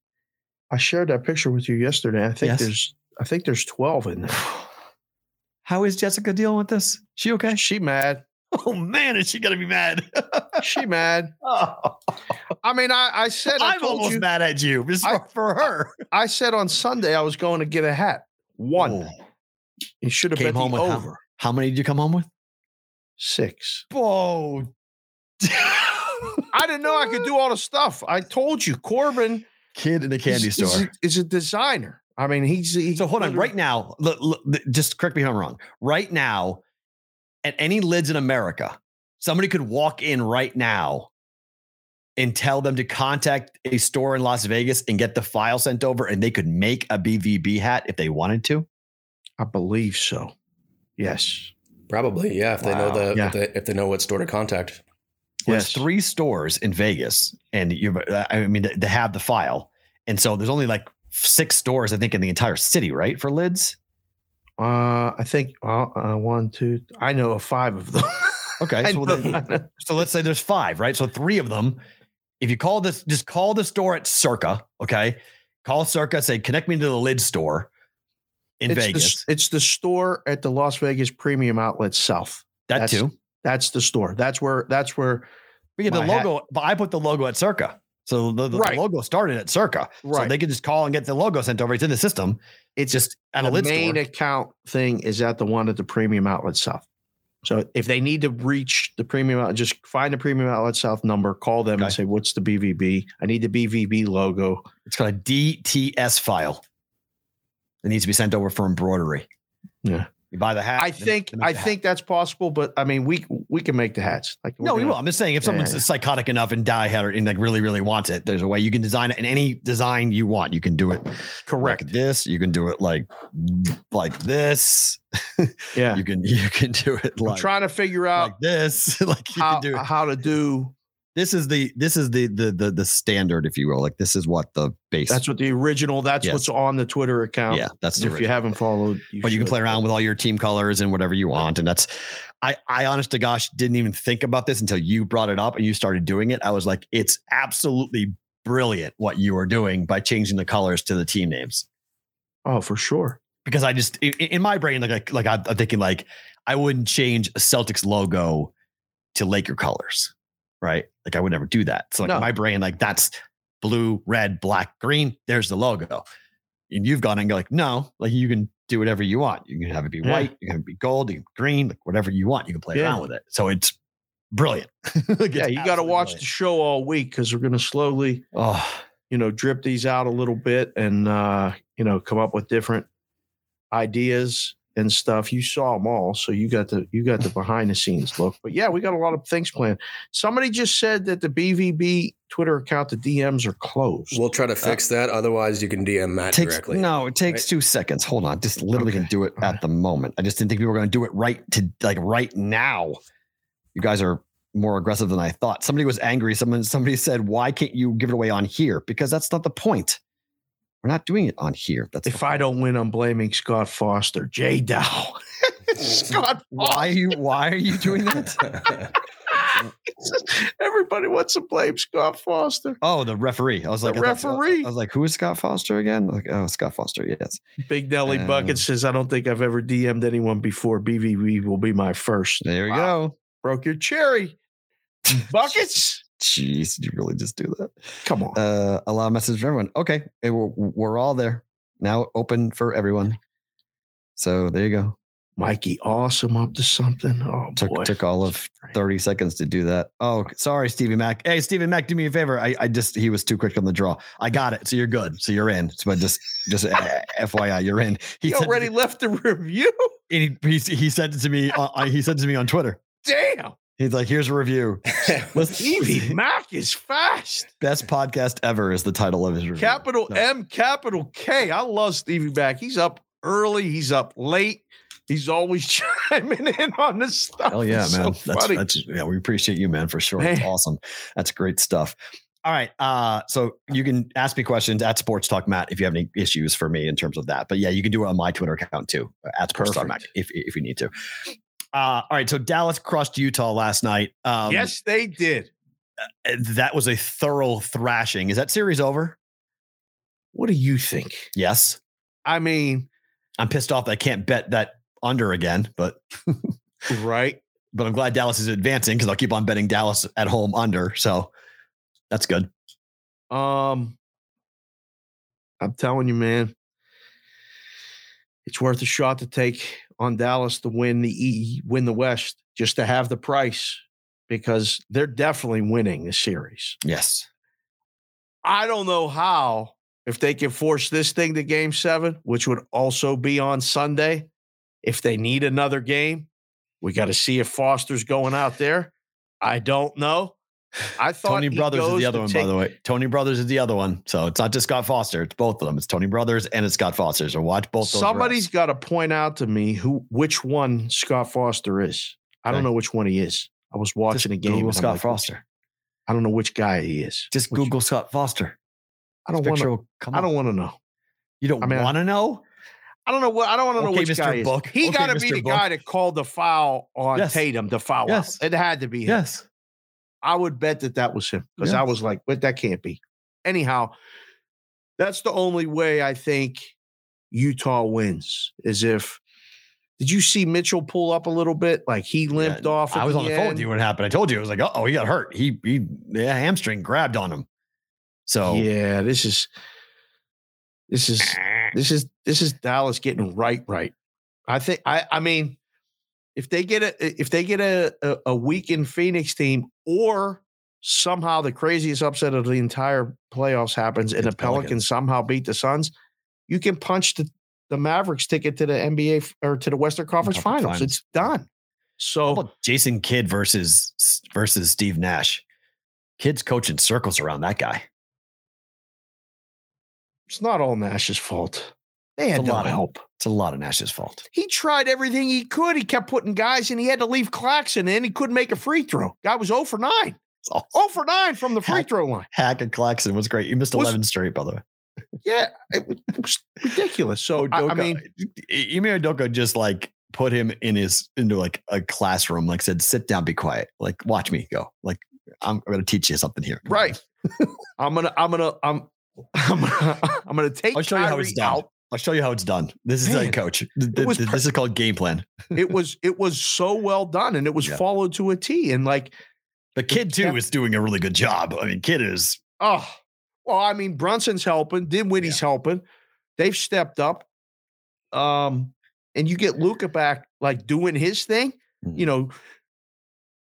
I shared that picture with you yesterday. I think Yes. there's I think there's 12 in there. How is Jessica dealing with this? She okay? She mad. Oh man, is she gonna be mad? She mad. Oh, I mean, I, I said I I'm told almost you mad at you just I- for, for her. I said on Sunday I was going to get a hat. One. Oh. You should have been home the with how- over. How many did you come home with? Six. Whoa. I didn't know I could do all the stuff. I told you, Corbin Kid in the candy is, is store. a, is a designer. I mean, he's he So hold on, right now, look, look, just correct me if I'm wrong. Right now, at any lids in America, somebody could walk in right now and tell them to contact a store in Las Vegas and get the file sent over, and they could make a BVB hat if they wanted to. I believe so. Yes. Probably, yeah. If they know the Yeah. if, they, if they know what store to contact. There's Yes. three stores in Vegas, and you, I mean, they- they have the file, and so there's only like six stores, I think, in the entire city, right, for lids. Uh, I think uh, uh, one, two. I know of five of them. Okay, so then, so let's say there's five, right? So three of them. If you call this, just call the store at Circa. Okay, call Circa. Say connect me to the lid store in it's Vegas. The, it's the store at the Las Vegas Premium Outlet South. that that's- too. That's the store. That's where. That's where. We get the my hat- logo, but I put the logo at Circa. So the, the Right. logo started at Circa. Right. So they could just call and get the logo sent over. It's in the system. It's just at a the main store. account thing is at the one at the Premium Outlet South. So if they need to reach the Premium Outlet, just find the Premium Outlet South number, call them Okay. and say, "What's the BVB? I need the BVB logo." It's called a DTS file. It needs to be sent over for embroidery. Yeah. You buy the hat. I think I think that's possible, but I mean, we we can make the hats. Like No, we will. I'm just saying, if someone's yeah. psychotic enough and die hard and like really, really wants it, there's a way you can design it in any design you want. You can do it Correct. like this. You can do it like like this. Yeah. You can you can do it I'm like, trying to figure out like this. like you how, can do it. how to do. This is the this is the the the the standard, if you will. Like this is what the base. That's what the original. That's Yes. what's on the Twitter account. yeah, that's the If you haven't followed, you but you can play around with all your team colors and whatever you want. And that's, I, I honest to gosh, didn't even think about this until you brought it up and you started doing it. I was like, it's absolutely brilliant what you are doing by changing the colors to the team names. Oh, for sure. Because I just, in, in my brain, like, like, I'm thinking like, I wouldn't change a Celtics logo to Laker colors, right? Like I would never do that. So like No. my brain, like that's blue, red, black, green. There's the logo. And you've gone and go like, no, like you can do whatever you want. You can have it be Yeah. white, you can be gold, you can green, like whatever you want. You can play Yeah. around with it. So it's brilliant. Like, Yeah, it's you got to watch the show all week because we're going to slowly, Oh, you know, drip these out a little bit and uh, you know, come up with different ideas and stuff. You saw them all, so you got the you got the behind the scenes look. But yeah, we got a lot of things planned. Somebody just said that the BVB Twitter account, the DMs are closed. We'll try to uh, fix that. Otherwise, you can DM Matt takes directly. no, it takes two seconds. Hold on, just literally Okay. can do it All at right. the moment. I just didn't think we were going to do it right to like right now. You guys are more aggressive than I thought. Somebody was angry. Someone somebody said, "Why can't you give it away on here?" Because that's not the point. We're not doing it on here. That's if I don't win, I'm blaming Scott Foster, J Dow. Scott why are you why are you doing that? Everybody wants to blame Scott Foster. Oh, the referee. I was The like, referee. I was like, who is Scott Foster again? Like, oh, Scott Foster. Yes. Big Nelly Uh, Bucket says, I don't think I've ever DM'd anyone before. BVB will be my first. There you Wow. go. Broke your cherry. Buckets? Jeez, did you really just do that? Come on. uh, allow message for everyone. Okay, and we're, we're all there now, open for everyone. So there you go. Mikey Awesome up to something. Oh, Took boy. took all of thirty seconds to do that. Oh, sorry, Stevie Mac. Hey, Stevie Mac, do me a favor. I, I just he was too quick on the draw. I got it. So you're good. So you're in. So but just just uh, FYI, you're in. He said- already left the review. and he, he he said it to me. Uh, he said it to me on Twitter. Damn. He's like, "Here's a review. Stevie Mac is fast. Best podcast ever is the title of his review. Capital So- M, capital K. I love Stevie Mac. He's up early. He's up late. He's always chiming in on this stuff. Oh yeah, It's man. So that's, that's yeah, we appreciate you, man, for sure. It's Man. awesome. That's great stuff. All right. Uh, so you can ask me questions at Sports Talk Matt if you have any issues for me in terms of that. But yeah, you can do it on my Twitter account too, at Sports Talk Matt, if if you need to. Uh, all right. So Dallas crushed Utah last night. Um, yes, they did. that was a thorough thrashing. Is that series over? What do you think? Yes. I mean, I'm pissed off that I can't bet that under again, but right? but I'm glad Dallas is advancing because I'll keep on betting Dallas at home under. So that's good. Um, I'm telling you, man, it's worth a shot to take on Dallas to win the E, win the West, just to have the price because they're definitely winning the series. Yes. I don't know how if they can force this thing to game seven, which would also be on Sunday. If they need another game, we got to see if Foster's going out there. I don't know. I thought Tony Brothers is the other one, by the way. Tony Brothers is the other one. So it's not just Scott Foster. It's both of them. It's Tony Brothers and it's Scott Foster. So watch both. Somebody's got to point out to me who which one Scott Foster is. I don't Okay. know which one he is. I was watching Just a game. Google Scott like, Foster. I don't know which guy he is. Just Which- Google Scott Foster. I don't want to. come I don't want to know. You don't I mean, want to know? I don't know what. I don't want to know Okay, which Mr. guy. Book. He Okay, got to be the Book. guy that called the foul on Yes. Tatum. The foul. Yes. Out. It had to be him. Yes. I would bet that that was him because I was like, but that can't be. Anyhow, that's the only way I think Utah wins is if. Did you see Mitchell pull up a little bit? Like he limped Yeah, off. I was on the phone with you when it happened. I told you. I was like, oh, he got hurt. He, he, yeah, hamstring grabbed on him. So, Yeah, this is this is this is this is Dallas getting right right. I think I I mean if they get a if they get a a, a weakened Phoenix team or somehow the craziest upset of the entire playoffs happens and the Pelicans. Pelicans. somehow beat the Suns, you can punch the the Mavericks ticket to the NBA or to the Western Conference Conference Finals. Finals. It's done. So Jason Kidd versus versus Steve Nash? Kidd's coaching circles around that guy. it's not all Nash's fault. They had a no lot of help. It's a lot of Nash's fault. He tried everything he could. He kept putting guys in. He had to leave Claxton in. He couldn't make a free throw. Guy was 0 for 9. It's all 0 for 9 from the free Hack- throw line. Hack and Claxton was great. You missed Was- 11 straight, by the way. Yeah, it, was- it was ridiculous. So oh, I, I Udoka- mean, Ime Udoka just like put him in his into like a classroom, like said, sit down, be quiet. Like, watch me go. Like, I'm, I'm gonna teach you something here. right. I'm gonna, I'm gonna, I'm, I'm gonna, I'm gonna take. I'll show you how it's Kyrie done. out. I'll show you how it's done. This is Man, like coach. Was this is called game plan. It was, it was so well done, and it was Yeah. followed to a T. And like, The Kidd too Yeah. is doing a really good job. I mean, Kidd is oh, well, I mean, Brunson's helping. Dinwiddie's helping. They've stepped up. Um, and you get Luka back, like doing his thing. Mm. you know,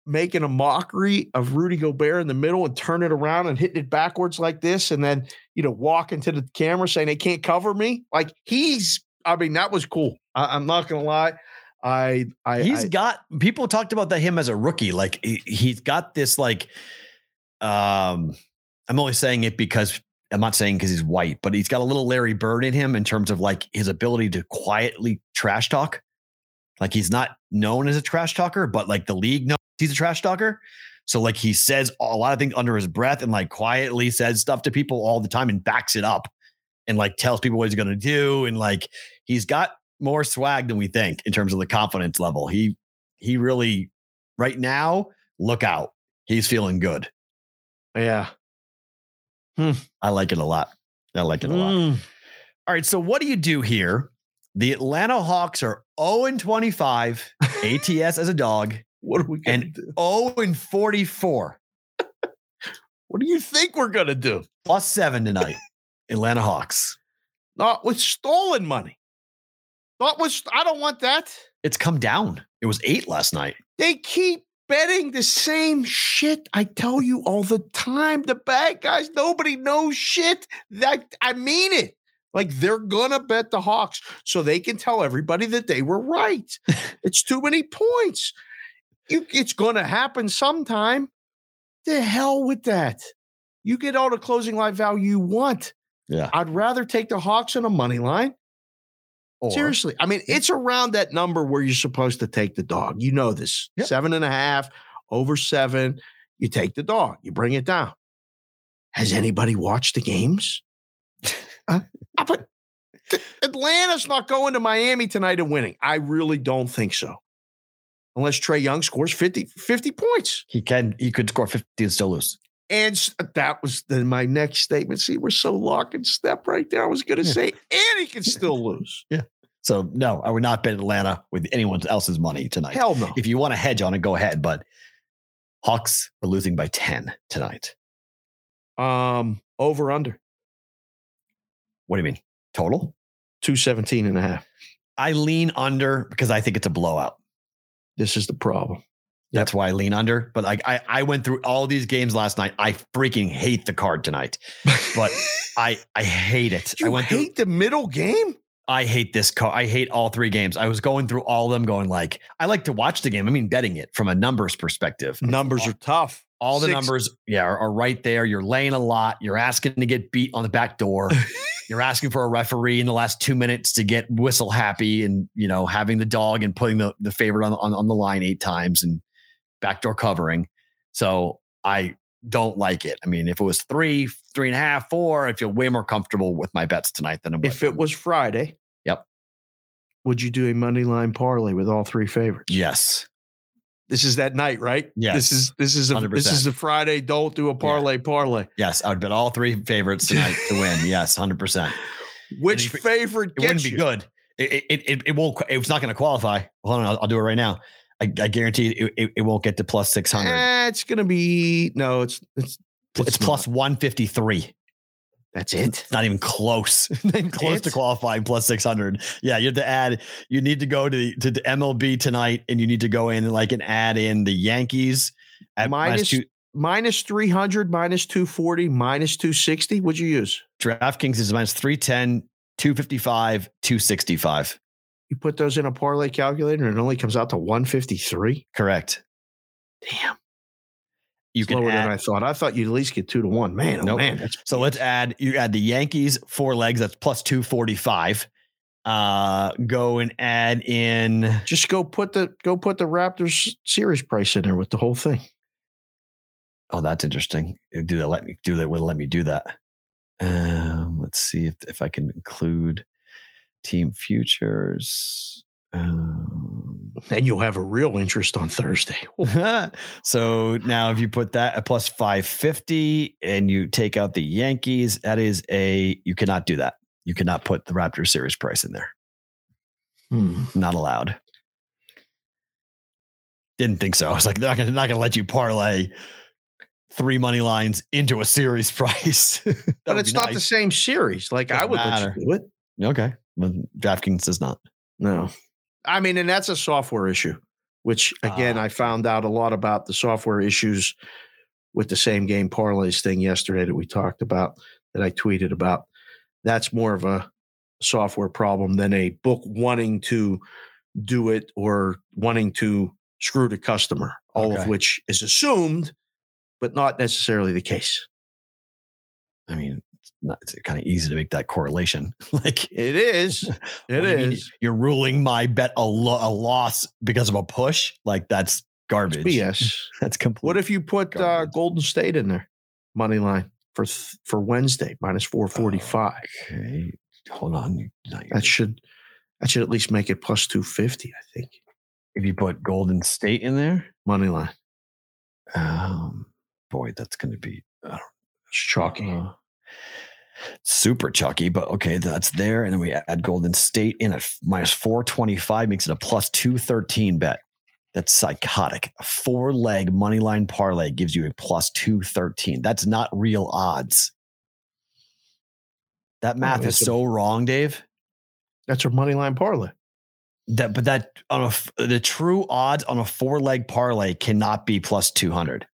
making a mockery of Rudy Gobert in the middle and turn it around and hitting it backwards like this, and then you know walking to the camera saying they can't cover me. Like he's, I mean, that was cool. I, am not gonna lie. I, I he's I, got people talked about that him as a rookie. Like he, he's got this like um I'm only saying it because I'm not saying because he's white, but he's got a little Larry Bird in him in terms of like his ability to quietly trash talk. Like he's not known as a trash talker, but like the league knows he's a trash talker. So like he says a lot of things under his breath and like quietly says stuff to people all the time and backs it up and like tells people what he's going to do and like he's got more swag than we think in terms of the confidence level. He he really right now look out. He's feeling good. Yeah. Hmm. I like it a lot. I like it a lot. Mm. All right. So what do you do here? The Atlanta Hawks are 0 and 25, ATS as a dog, What are we gonna and do? 0 and 44, What do you think we're gonna do? plus seven tonight. Atlanta Hawks. Not with stolen money. Not with. I don't want that. It's come down. It was eight last night. They keep betting the same shit. I tell you all the time. The bad guys, nobody knows shit. That I mean it. Like they're gonna bet the Hawks so they can tell everybody that they were right. it's too many points. You, it's gonna happen sometime. The hell with that. You get all the closing line value you want. Yeah. I'd rather take the Hawks on a money line. Or, Seriously. I mean, it's around that number where you're supposed to take the dog. You know this. Yep. Seven and a half, over seven. You take the dog, you bring it down. Has anybody watched the games? Uh, but Atlanta's not going to Miami tonight and winning. I really don't think so. Unless Trae Young scores 50, 50 points. He can he could score 50 and still lose. And that was the, my next statement. See, we're so lock and step right there. I was going to Yeah. say, and he can still lose. Yeah. So no, I would not bet Atlanta with anyone else's money tonight. Hell no. If you want to hedge on it, go ahead. But Hawks are losing by 10 tonight. Um, over under What do you mean? Total? 217 and a half. I lean under because I think it's a blowout. This is the problem. That's why I lean under. But like I, I went through all these games last night. I freaking hate the card tonight. But I I hate it. I you went through, hate the middle game? I hate this card. I hate all three games. I was going through all of them, going like, I like to watch the game. I mean, betting it from a numbers perspective. Numbers are tough. All the Six- numbers, yeah, are, are right there. You're laying a lot. You're asking to get beat on the back door. You're asking for a referee in the last two minutes to get whistle happy, and you know having the dog and putting the the favorite on on, on the line eight times and backdoor covering. So I don't like it. I mean, if it was three, three and a half, four, I feel way more comfortable with my bets tonight than I would. If it was Friday, Yep. Would you do a money line parlay with all three favorites? yes, This is that night, right? Yes. This is this is a, this 100%. is the Friday. Don't do a parlay parlay. yes, I would bet all three favorites tonight to win. Yes, hundred percent. Which if favorite It wouldn't gets be good. It it, it it won't. It's not going to qualify. Hold on, I'll, I'll do it right now. I, I guarantee it, it, it won't get to plus six hundred. Eh, it's gonna be no. It's it's it's not. plus 153. That's it. It's not even close. not even close to qualifying plus 600. Yeah, you have to add, you need to go to the, to the MLB tonight and you need to go in and like and add in the Yankees at minus Minus two. minus three hundred, minus two forty, minus two sixty. Would you use? DraftKings is minus 310, 255, 265. You put those in a parlay calculator, and it only comes out to one fifty three. Correct. Damn, You it's can lower than I thought. I thought you'd at least get two to one. Man, oh Nope. man, so let's add, you add the Yankees four legs. That's plus 245. Uh, go and add in just go put the go put the Raptors series price in there with the whole thing. Oh, that's interesting. Do they let me do that? Will let me do that? Um, let's see if if I can include team futures. Um, And you'll have a real interest on Thursday. so now, if you put that at plus five fifty and you take out the Yankees, that is a you cannot do that. You cannot put the Raptors series price in there. Hmm. Not allowed. Didn't think so. I was like, they're not gonna, not gonna let you parlay three money lines into a series price. But it's not the same series. Like I Doesn't would matter. let you do it. Okay. Well, DraftKings does not. No. I mean, and that's a software issue, which again, Ah. I found out a lot about the software issues with the same game parlays thing yesterday that we talked about, that I tweeted about. That's more of a software problem than a book wanting to do it or wanting to screw the customer, all of which is assumed, but not necessarily the case. I mean, not, it's kind of easy to make that correlation. like it is, it is. You you're ruling my bet a, lo- a loss because of a push. Like that's garbage. BS. That's complete. What if you put uh, Golden State in there, money line for th- for Wednesday minus four forty five? Okay, hold on. You- no, you- That should that should at least make it plus two fifty. I think if you put Golden State in there, money line. um, boy, that's going to be It's chalky. uh, super chucky. But okay, that's there, and then we add Golden State in at minus four twenty five, makes it a plus two thirteen bet. That's psychotic. A four leg money line parlay gives you a plus two thirteen. That's not real odds. That math is it's a- so wrong, Dave. That's your money line parlay. That but that on a the true odds on a four leg parlay cannot be plus two hundred.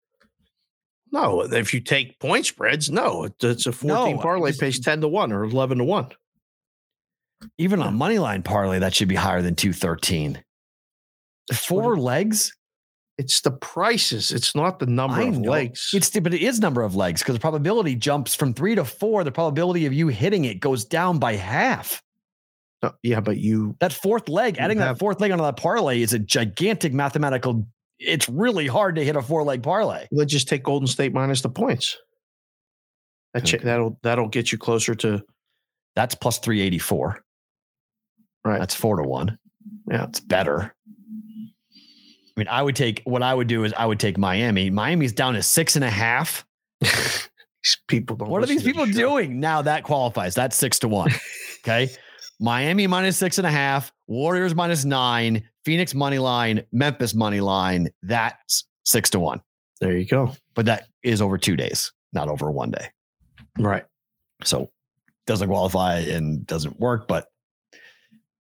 No, if you take point spreads, no, it's a fourteen No, parlay pays ten to one or eleven to one. Even on money line parlay, that should be higher than two thirteen. That's Four it- legs. It's the prices. It's not the number I of know. legs. It's but it is number of legs because the probability jumps from three to four. The probability of you hitting it goes down by half. No, yeah, but you That fourth leg, adding that fourth leg onto that parlay is a gigantic mathematical. It's really hard to hit a four leg parlay. let's just take Golden State minus the points. That ch- Okay. that'll that'll get you closer to That's plus three eighty four. right. That's four to one. Yeah. it's better. I mean, I would take what I would do is I would take Miami. Miami's down to six and a half. These people don't. What are these people doing? Now that qualifies. That's six to one. Okay. Miami minus six and a half, Warriors minus nine, Phoenix money line, Memphis money line. That's six to one. There you go. But that is over two days, not over one day. Right. So doesn't qualify and doesn't work, but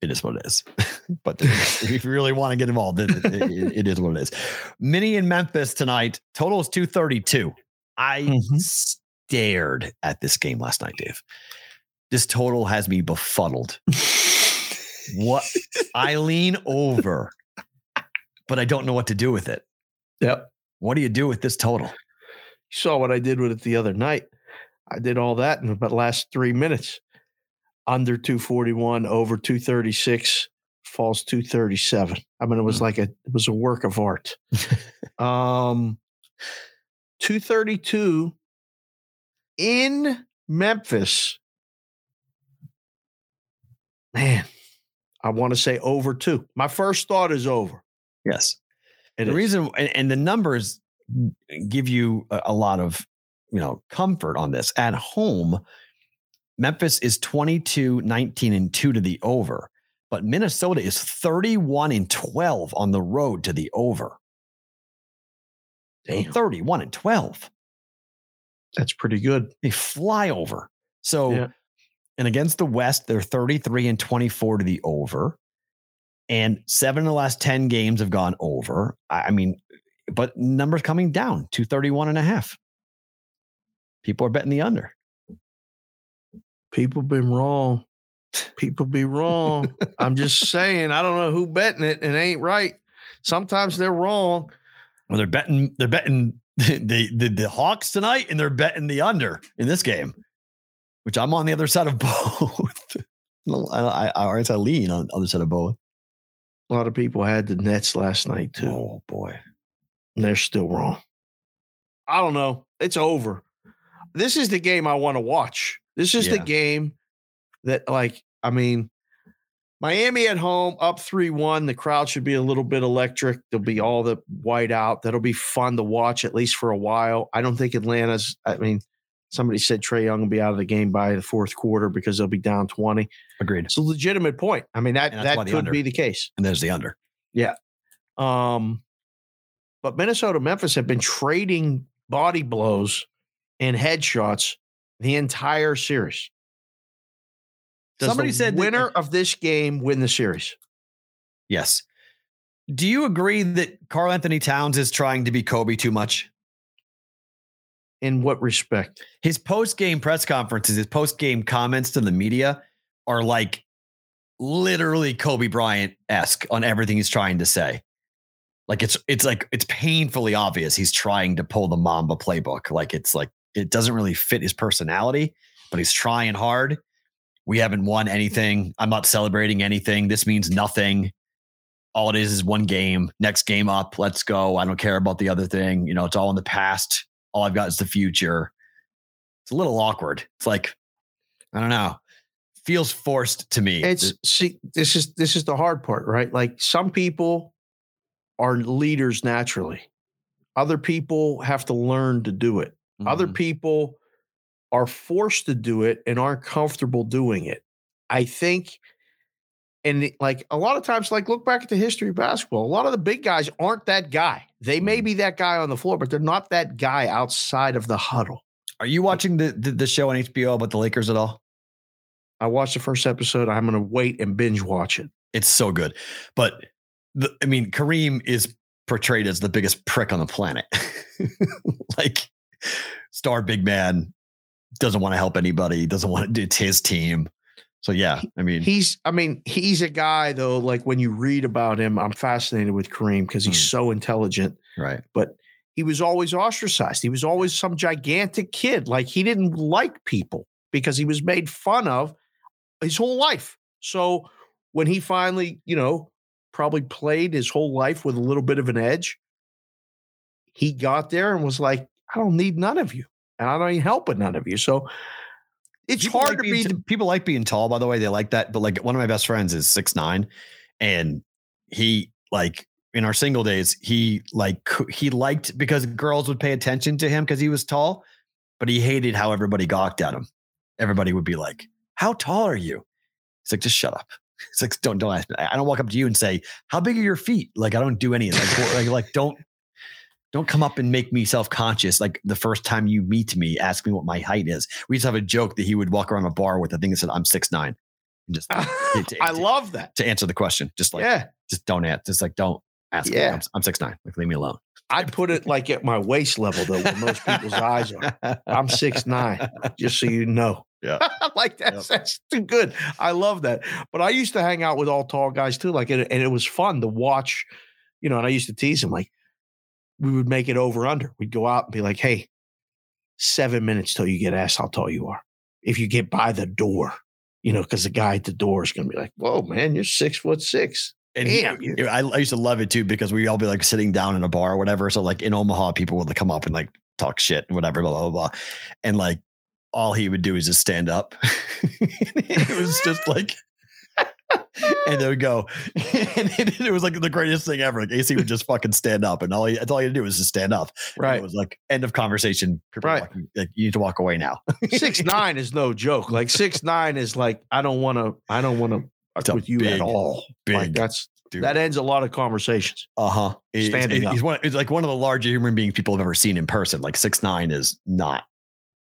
it is what it is. but if you really want to get involved, it, it- it- it is what it is. Mini in Memphis tonight. Total is 232. I Mhm. stared at this game last night, Dave. This total has me befuddled. what I lean over, but I don't know what to do with it. Yep. What do you do with this total? You saw what I did with it the other night. I did all that in about the last three minutes. Under 241, over 236, falls 237. I mean, it was like a it was a work of art. um 232 in Memphis. Man, I want to say over two. My first thought is over. Yes. It the is. reason and, and the numbers give you a, a lot of you know comfort on this at home memphis is 22 19 and 2 to the over but minnesota is 31 and 12 on the road to the over Damn, 31 and 12 that's pretty good. they fly over so Yeah. And against the west they're 33 and 24 to the over and seven of the last 10 games have gone over i mean but numbers coming down to 31 and a half people are betting the under People been wrong. People be wrong. I'm just saying. I don't know who betting it and it ain't right. Sometimes they're wrong. well they're betting they're betting the, the the hawks tonight and they're betting the under in this game which i'm on the other side of both I, I, I, a lean on the other side of both A lot of people had the Nets last night too. oh boy And they're still wrong. I don't know. It's over. This is the game I want to watch. This is the game that, like, I mean, Miami at home up 3 1. The crowd should be a little bit electric. There'll be all the white out. That'll be fun to watch, at least for a while. I don't think Atlanta's, I mean, somebody said Trae Young will be out of the game by the fourth quarter because they'll be down 20. agreed It's a legitimate point. I mean, that, And that's why that could under. be the case. and there's the under Yeah. Um, but Minnesota, Memphis have been trading body blows and headshots the entire series. Does Somebody the said that- winner of this game win the series. Yes. Do you agree that Karl-Anthony Towns is trying to be Kobe too much? In what respect? His post game press conferences, his post game comments to the media are like literally Kobe Bryant esque on everything he's trying to say. Like it's it's like it's painfully obvious he's trying to pull the Mamba playbook. Like it's like it doesn't really fit his personality, but he's trying hard. We haven't won anything. I'm not celebrating anything. This means nothing. All it is is one game. Next game up. Let's go. I don't care about the other thing. You know, it's all in the past. All I've got is the future. It's a little awkward. It's like, I don't know. Feels forced to me. It's see, this is this is the hard part, right? Like some people are leaders naturally. Other people have to learn to do it. Other Mhm. people are forced to do it and aren't comfortable doing it. I think, and like a lot of times, like look back at the history of basketball. A lot of the big guys aren't that guy. They may mm. be that guy on the floor, but they're not that guy outside of the huddle. Are you watching the, the the show on HBO about the Lakers at all? I watched the first episode. I'm going to wait and binge watch it. It's so good. But the, I mean, Kareem is portrayed as the biggest prick on the planet. like star big man doesn't want to help anybody, doesn't want to it's his team. So yeah, I mean, He's, I mean, he's a guy though. Like when you read about him, I'm fascinated with Kareem because he's Mm. so intelligent. right. But he was always ostracized. He was always some gigantic kid. Like he didn't like people because he was made fun of his whole life. So when he finally, you know, probably played his whole life with a little bit of an edge, he got there and was like, I don't need none of you. And I don't need help with none of you. So it's People hard like to be t- people like being tall, by the way. They like that. But like one of my best friends is six nine, and he like in our single days, he like he liked because girls would pay attention to him because he was tall, but he hated how everybody gawked at him. Everybody would be like, "How tall are you?" He's like, "Just shut up." It's like, "Don't don't ask me." I don't walk up to you and say, "How big are your feet?" Like I don't do any of that. Like, like don't don't come up and make me self conscious. Like the first time you meet me, ask me what my height is. We used to have a joke that he would walk around a bar with a thing that said, I'm six nine. And just to- to- I love that. to answer the question. Just like yeah. just don't answer. Just like don't ask me. I'm, I'm six nine. Like leave me alone. I'd put it like at my waist level though, where most people's eyes are. I'm six nine, just so you know. Yeah. like that's that's too good. I love that. But I used to hang out with all tall guys too. Like and, and it was fun to watch, you know, and I used to tease him like we would make it over under. We'd go out and be like, hey, seven minutes till you get asked how tall you are. If you get by the door, you know, because the guy at the door is gonna be like, Whoa, man, you're six foot six. And Damn, you- I, I used to love it too because we all be like sitting down in a bar or whatever. So like in Omaha, people would come up and like talk shit and whatever, blah, blah, blah. And like all he would do is just stand up. it was just like, and they would go, and it, it was like the greatest thing ever. Like AC would just fucking stand up, and all he, that's all he had to do was just stand up. And Right. It was like end of conversation. People Right. walking- like you need to walk away now. six nine is no joke. Like six nine is like I don't want to. I don't want to It's with you big, at all. Like big that's dude. that ends a lot of conversations. Uh huh. He's, Standing he's one. He's like one of the larger human beings people have ever seen in person. Like six nine is not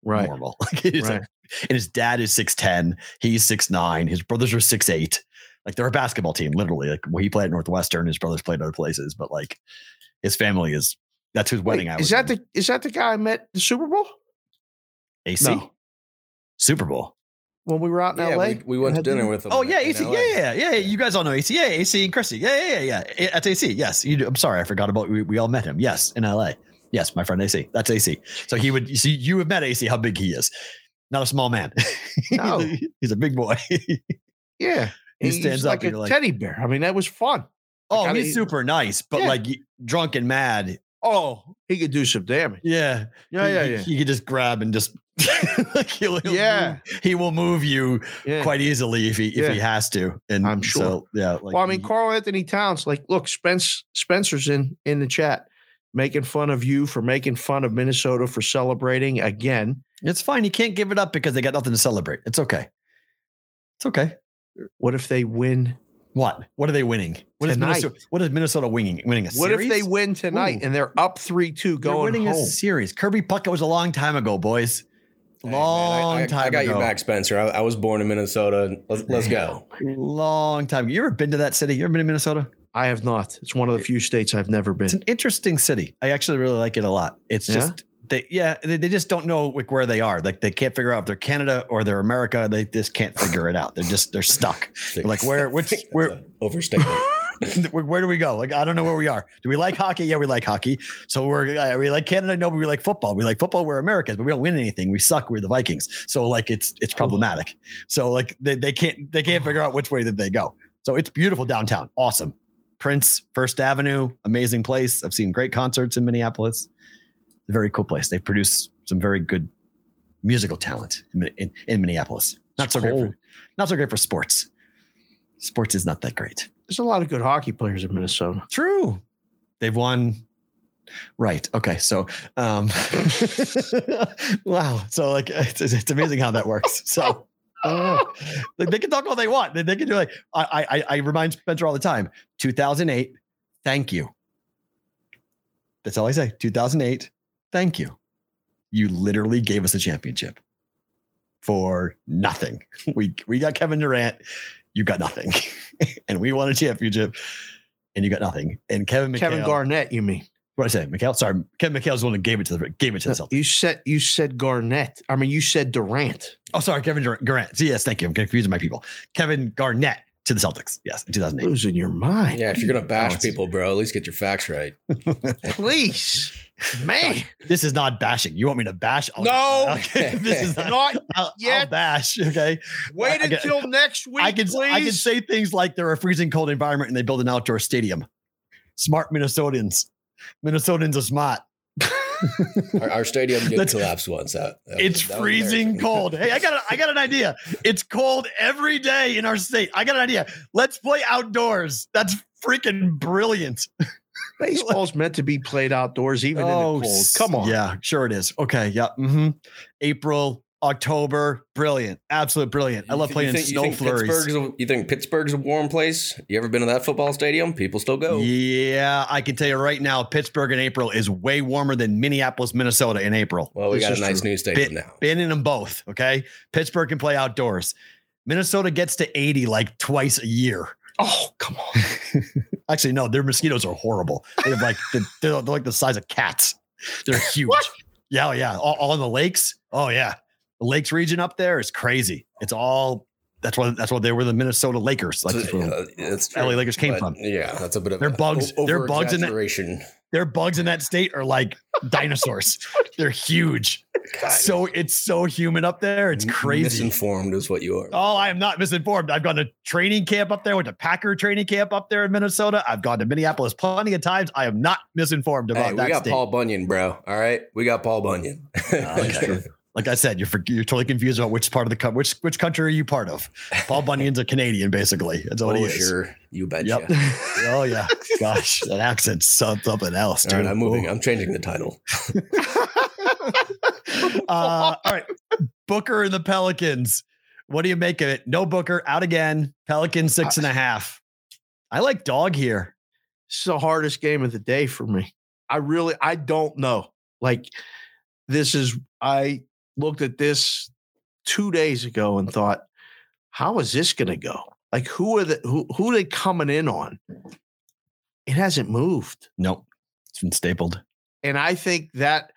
Right. normal. Like it is Right. like- and his dad is six ten. He's six nine. His brothers are six eight. Like they're a basketball team, literally. Like well, he played at Northwestern. His brothers played other places, but like his family is. That's whose wedding Wait, I was. is that in. the is that the guy I met the Super Bowl? AC No. Super Bowl? When we were out in Yeah, LA? we, we went to Had dinner with him. Oh yeah, AC. Yeah, yeah, yeah, yeah. You guys all know AC. Yeah, AC and Chrissy. Yeah, yeah, yeah, yeah. That's AC. Yes, you do. I'm sorry, I forgot about. We, we all met him. Yes, in LA. Yes, my friend AC. That's AC. So he would. You see, you have met AC. How big he is? Not a small man. No. he's a big boy. Yeah. He stands like up a and you're like- teddy bear. I mean, that was fun. oh, I he's mean- super nice, but Yeah. like drunk and mad. Oh, he could do some damage. Yeah, Yeah, yeah, he- yeah. He could just grab and just. like he'll, he'll Yeah. move- he will move you Yeah. quite easily if he if he has to. And I'm sure. So, yeah. Like well, I mean, he- Karl-Anthony Towns, like, look, Spence Spencer's in in the chat making fun of you for making fun of Minnesota for celebrating again. It's fine. You can't give it up because they got nothing to celebrate. It's okay. It's okay. What if they win? What? What are they winning? What is Tonight. Minnesota? What is Minnesota winning? Winning a series? What if they win tonight Ooh. and they're up three two going They're going winning home? a series. Kirby Puckett was a long time ago, boys. Hey, man, I- Long I, time I got ago. you back, Spencer. I, I was born in Minnesota. Let's, let's go. Long time. You ever been to that city? You ever been to Minnesota? I have not. It's one of the few states I've never been. It's an interesting city. I actually really like it a lot. It's Yeah? just they yeah they, they just don't know like where they are. Like they can't figure out if they're canada or they're america. They just can't figure it out. They're just they're stuck. They're like where which where overstatement. where, do we go? Like i don't know where we are. Do we like hockey? Yeah we like hockey. So we're uh, we like canada? No but we like football. We like football we're americans but we don't win anything. We suck we're the vikings. So like it's it's problematic. So like they, they can't they can't figure out which way that they go. So it's beautiful downtown. Awesome. Prince first avenue amazing place. I've seen great concerts in minneapolis very cool place. They produce some very good musical talent in, in, in Minneapolis. Not so great for not so great for sports. Sports is not that great. There's a lot of good hockey players in Minnesota. True. They've won. Right. Okay. So, um, wow. So, like, it's, it's amazing how that works. So. Like, they can talk all they want. They, they can do like I, I I remind Spencer all the time. 2008. Thank you. That's all I say. 2008. Thank you. You literally gave us a championship for nothing. We we got Kevin Durant. You got nothing, and we won a championship, and you got nothing. And Kevin McHale, Kevin Garnett, you mean? What did I say? McHale. Sorry, Kevin McHale's the one that gave it to the gave it to the Celtics. You said you said Garnett. I mean, you said Durant. Oh, sorry, Kevin Dur- Durant. See, yes, thank you. I'm confusing my people. Kevin Garnett to the Celtics. Yes, in 2008. Losing your mind. Yeah, if you're gonna bash people, bro, at least get your facts right. Please, man. This is not bashing. You want me to bash? I'll- No. Okay. this is not. Not I'll, I'll bash. Okay. Wait I- I until next week, I can please. I can say things like they're a freezing cold environment and they build an outdoor stadium. Smart Minnesotans. Minnesotans are smart. Our, our stadium did Let's- collapse once. That, that It's was freezing cold. Hey, I got a, I got an idea. It's cold every day in our state. I got an idea. Let's play outdoors. That's freaking brilliant. Baseball's meant to be played outdoors, even in the cold. Come on. Yeah, sure it is. Okay. Yeah. Mm-hmm. April, October. Brilliant. Absolute brilliant. I love playing you in think, snow you think flurries. Pittsburgh's a, you think Pittsburgh's a warm place? You ever been to that football stadium? People still go. Yeah, I can tell you right now, Pittsburgh in April is way warmer than Minneapolis, Minnesota in April. Well, we This got a nice true. new stadium Been, now. been in them both. Okay. Pittsburgh can play outdoors. Minnesota gets to 80 like twice a year. Oh, come on. Actually, no, their mosquitoes are horrible. They have like the, they're, they're like the size of cats. They're huge. Yeah, oh, yeah. All, all in the lakes. Oh yeah, the lakes region up there is crazy. It's all that's why that's why they were the Minnesota Lakers. Like So, that's where uh, LA Lakers came but from. Yeah, that's a bit of They're bugs- o- they're bugs in that- their bugs in that state are like dinosaurs. They're huge. God, So it's so humid up there. It's crazy. Misinformed is what you are. Oh, I am not misinformed. I've gone to training camp up there, went to Packer training camp up there in Minnesota. I've gone to Minneapolis plenty of times. I am not misinformed about Hey, we that got state. Paul Bunyan, bro. All right, we got Paul Bunyan. Okay. Like I said, you're for, you're totally confused about which part of the co- which which country are you part of? Paul Bunyan's a Canadian, basically. That's what he oh, is. sure, you betcha. Yep. oh yeah. Gosh, that accent's something else, All dude. right, I'm moving. Ooh. I'm changing the title. uh, all right. Booker and the Pelicans. What do you make of it? No Booker out again. Pelicans six and a half. I like dog here. This is the hardest game of the day for me. I really, I don't know. Like, this is, I looked at this two days ago and thought, how is this going to go? Like, who are the, who, who are they coming in on? It hasn't moved. Nope. It's been stapled. And I think that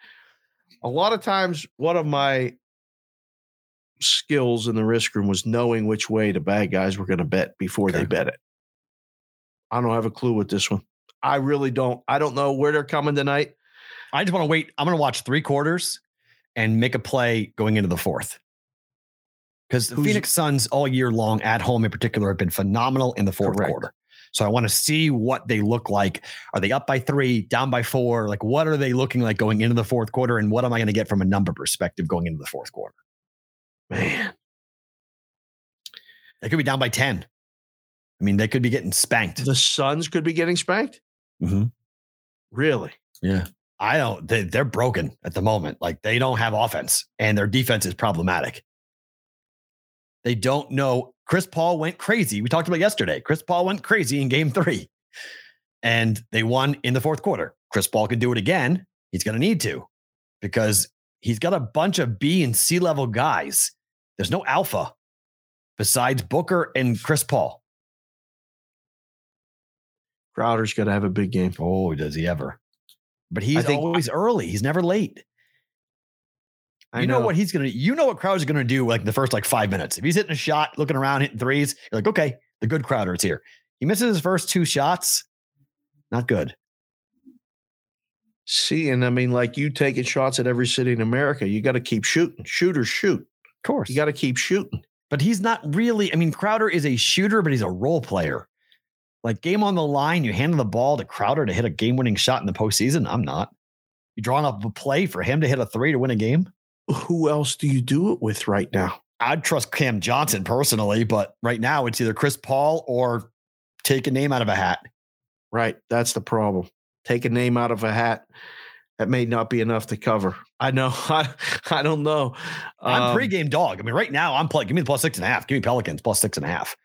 a lot of times, one of my skills in the risk room was knowing which way the bad guys were going to bet before they bet it. I don't have a clue with this one. I really don't. I don't know where they're coming tonight. I just want to wait. I'm going to watch three quarters and make a play going into the fourth. Because the Who's- Phoenix Suns all year long at home in particular have been phenomenal in the fourth Correct. quarter. So I want to see what they look like. Are they up by three, down by four? Like, what are they looking like going into the fourth quarter? And what am I going to get from a number perspective going into the fourth quarter? Man, They could be down by 10. I mean, they could be getting spanked. the Suns could be getting spanked. Mhm. Really? Yeah. I don't, they, they're broken at the moment. Like they don't have offense and their defense is problematic. They don't know. Chris Paul went crazy. We talked about yesterday. Chris Paul went crazy in game three and they won in the fourth quarter. Chris Paul could do it again. He's going to need to because he's got a bunch of B and C level guys. There's no alpha besides Booker and Chris Paul. Crowder's got to have a big game. Oh, does he ever? But he's think- always early. He's never late. I you know. what he's gonna you know what Crowder's gonna do like the first like five minutes. If he's hitting a shot, looking around, hitting threes, you're like, okay, the good Crowder is here. He misses his first two shots, not good. See, and I mean, like you taking shots at every city in America, you got to keep shooting. Shooters shoot. Of course. You got to keep shooting. but he's not really. I mean, Crowder is a shooter, but he's a role player. Like game on the line, you hand the ball to Crowder to hit a game-winning shot in the postseason. I'm not. You drawing up a play for him to hit a three to win a game? Who else do you do it with right now? I'd trust Cam Johnson personally, but right now it's either Chris Paul or take a name out of a hat. Right. That's the problem. Take a name out of a hat. That may not be enough to cover. I know. I, I don't know. I'm Um, pregame dog. I mean, right now I'm playing. Give me the plus six and a half. Give me Pelicans plus six and a half,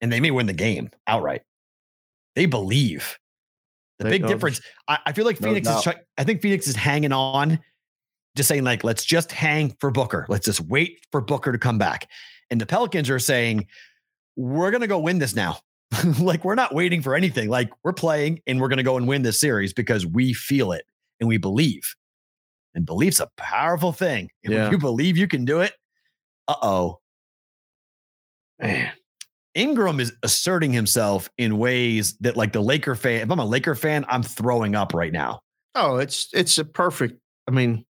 and they may win the game outright. They believe. The They big difference. I, I feel like No Phoenix is. Try, I think Phoenix is hanging on, just saying like, let's just hang for Booker. Let's just wait for Booker to come back. And the Pelicans are saying, we're gonna go win this now. like we're not waiting for anything. Like we're playing and we're gonna go and win this series because we feel it and we believe. And belief's a powerful thing. And Yeah. when you believe you can do it, uh oh. Man. Ingram is asserting himself in ways that, like the Laker fan, if I'm a Laker fan, I'm throwing up right now. Oh, it's it's a perfect. I mean,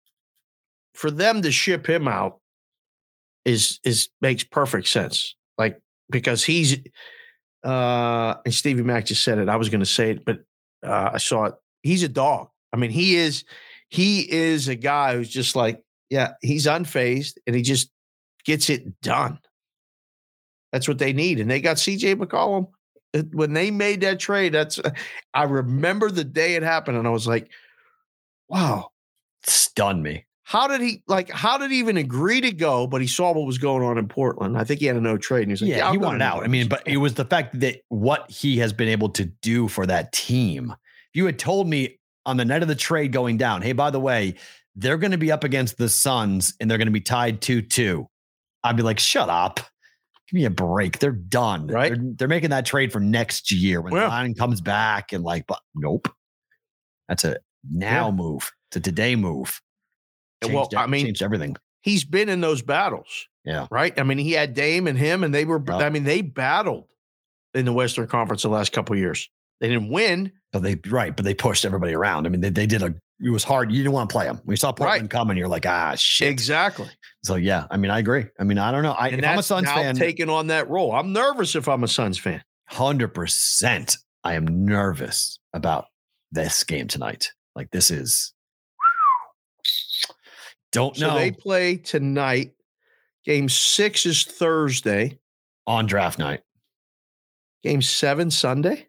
for them to ship him out is is makes perfect sense. Like because he's uh and Stevie Mac just said it. I was to say it, but uh, I saw it. He's a dog. I mean, he is he is a guy who's just like, yeah, he's unfazed and he just gets it done. That's what they need, and they got C.J. McCollum. When they made that trade, that's uh, I remember the day it happened, and I was like, wow, Stunned me. how did he like? How did he even agree to go? But he saw what was going on in Portland. I think he had a no trade, and he was like, Yeah, "Yeah, he wanted out. I mean, but it was the fact that what he has been able to do for that team. If you had told me on the night of the trade going down, hey, by the way, they're going to be up against the Suns and they're going to be tied 2 2, I'd be like, shut up. Give me a break. They're done. Right. They're, they're making that trade for next year when Yeah. Zion comes back and like, but nope. That's a now Yeah. move. It's a today move. Well, Changed, I mean, changed everything. he's been in those battles, Yeah. right? I mean, he had Dame and him, and they were. Yeah. I mean, they battled in the Western Conference the last couple of years. They didn't win, But they right, but they pushed everybody around. I mean, they, they did a. It was hard. You didn't want to play them. You saw Portland Right. coming, you're like, ah, shit. exactly. So yeah, I mean, I agree. I mean, I don't know. I, and if I'm a Suns fan, taking on that role. I'm nervous if I'm a Suns fan. hundred percent, I am nervous about this game tonight. Like this is. Don't So know they play tonight. Game six is Thursday. on draft night. Game seven Sunday.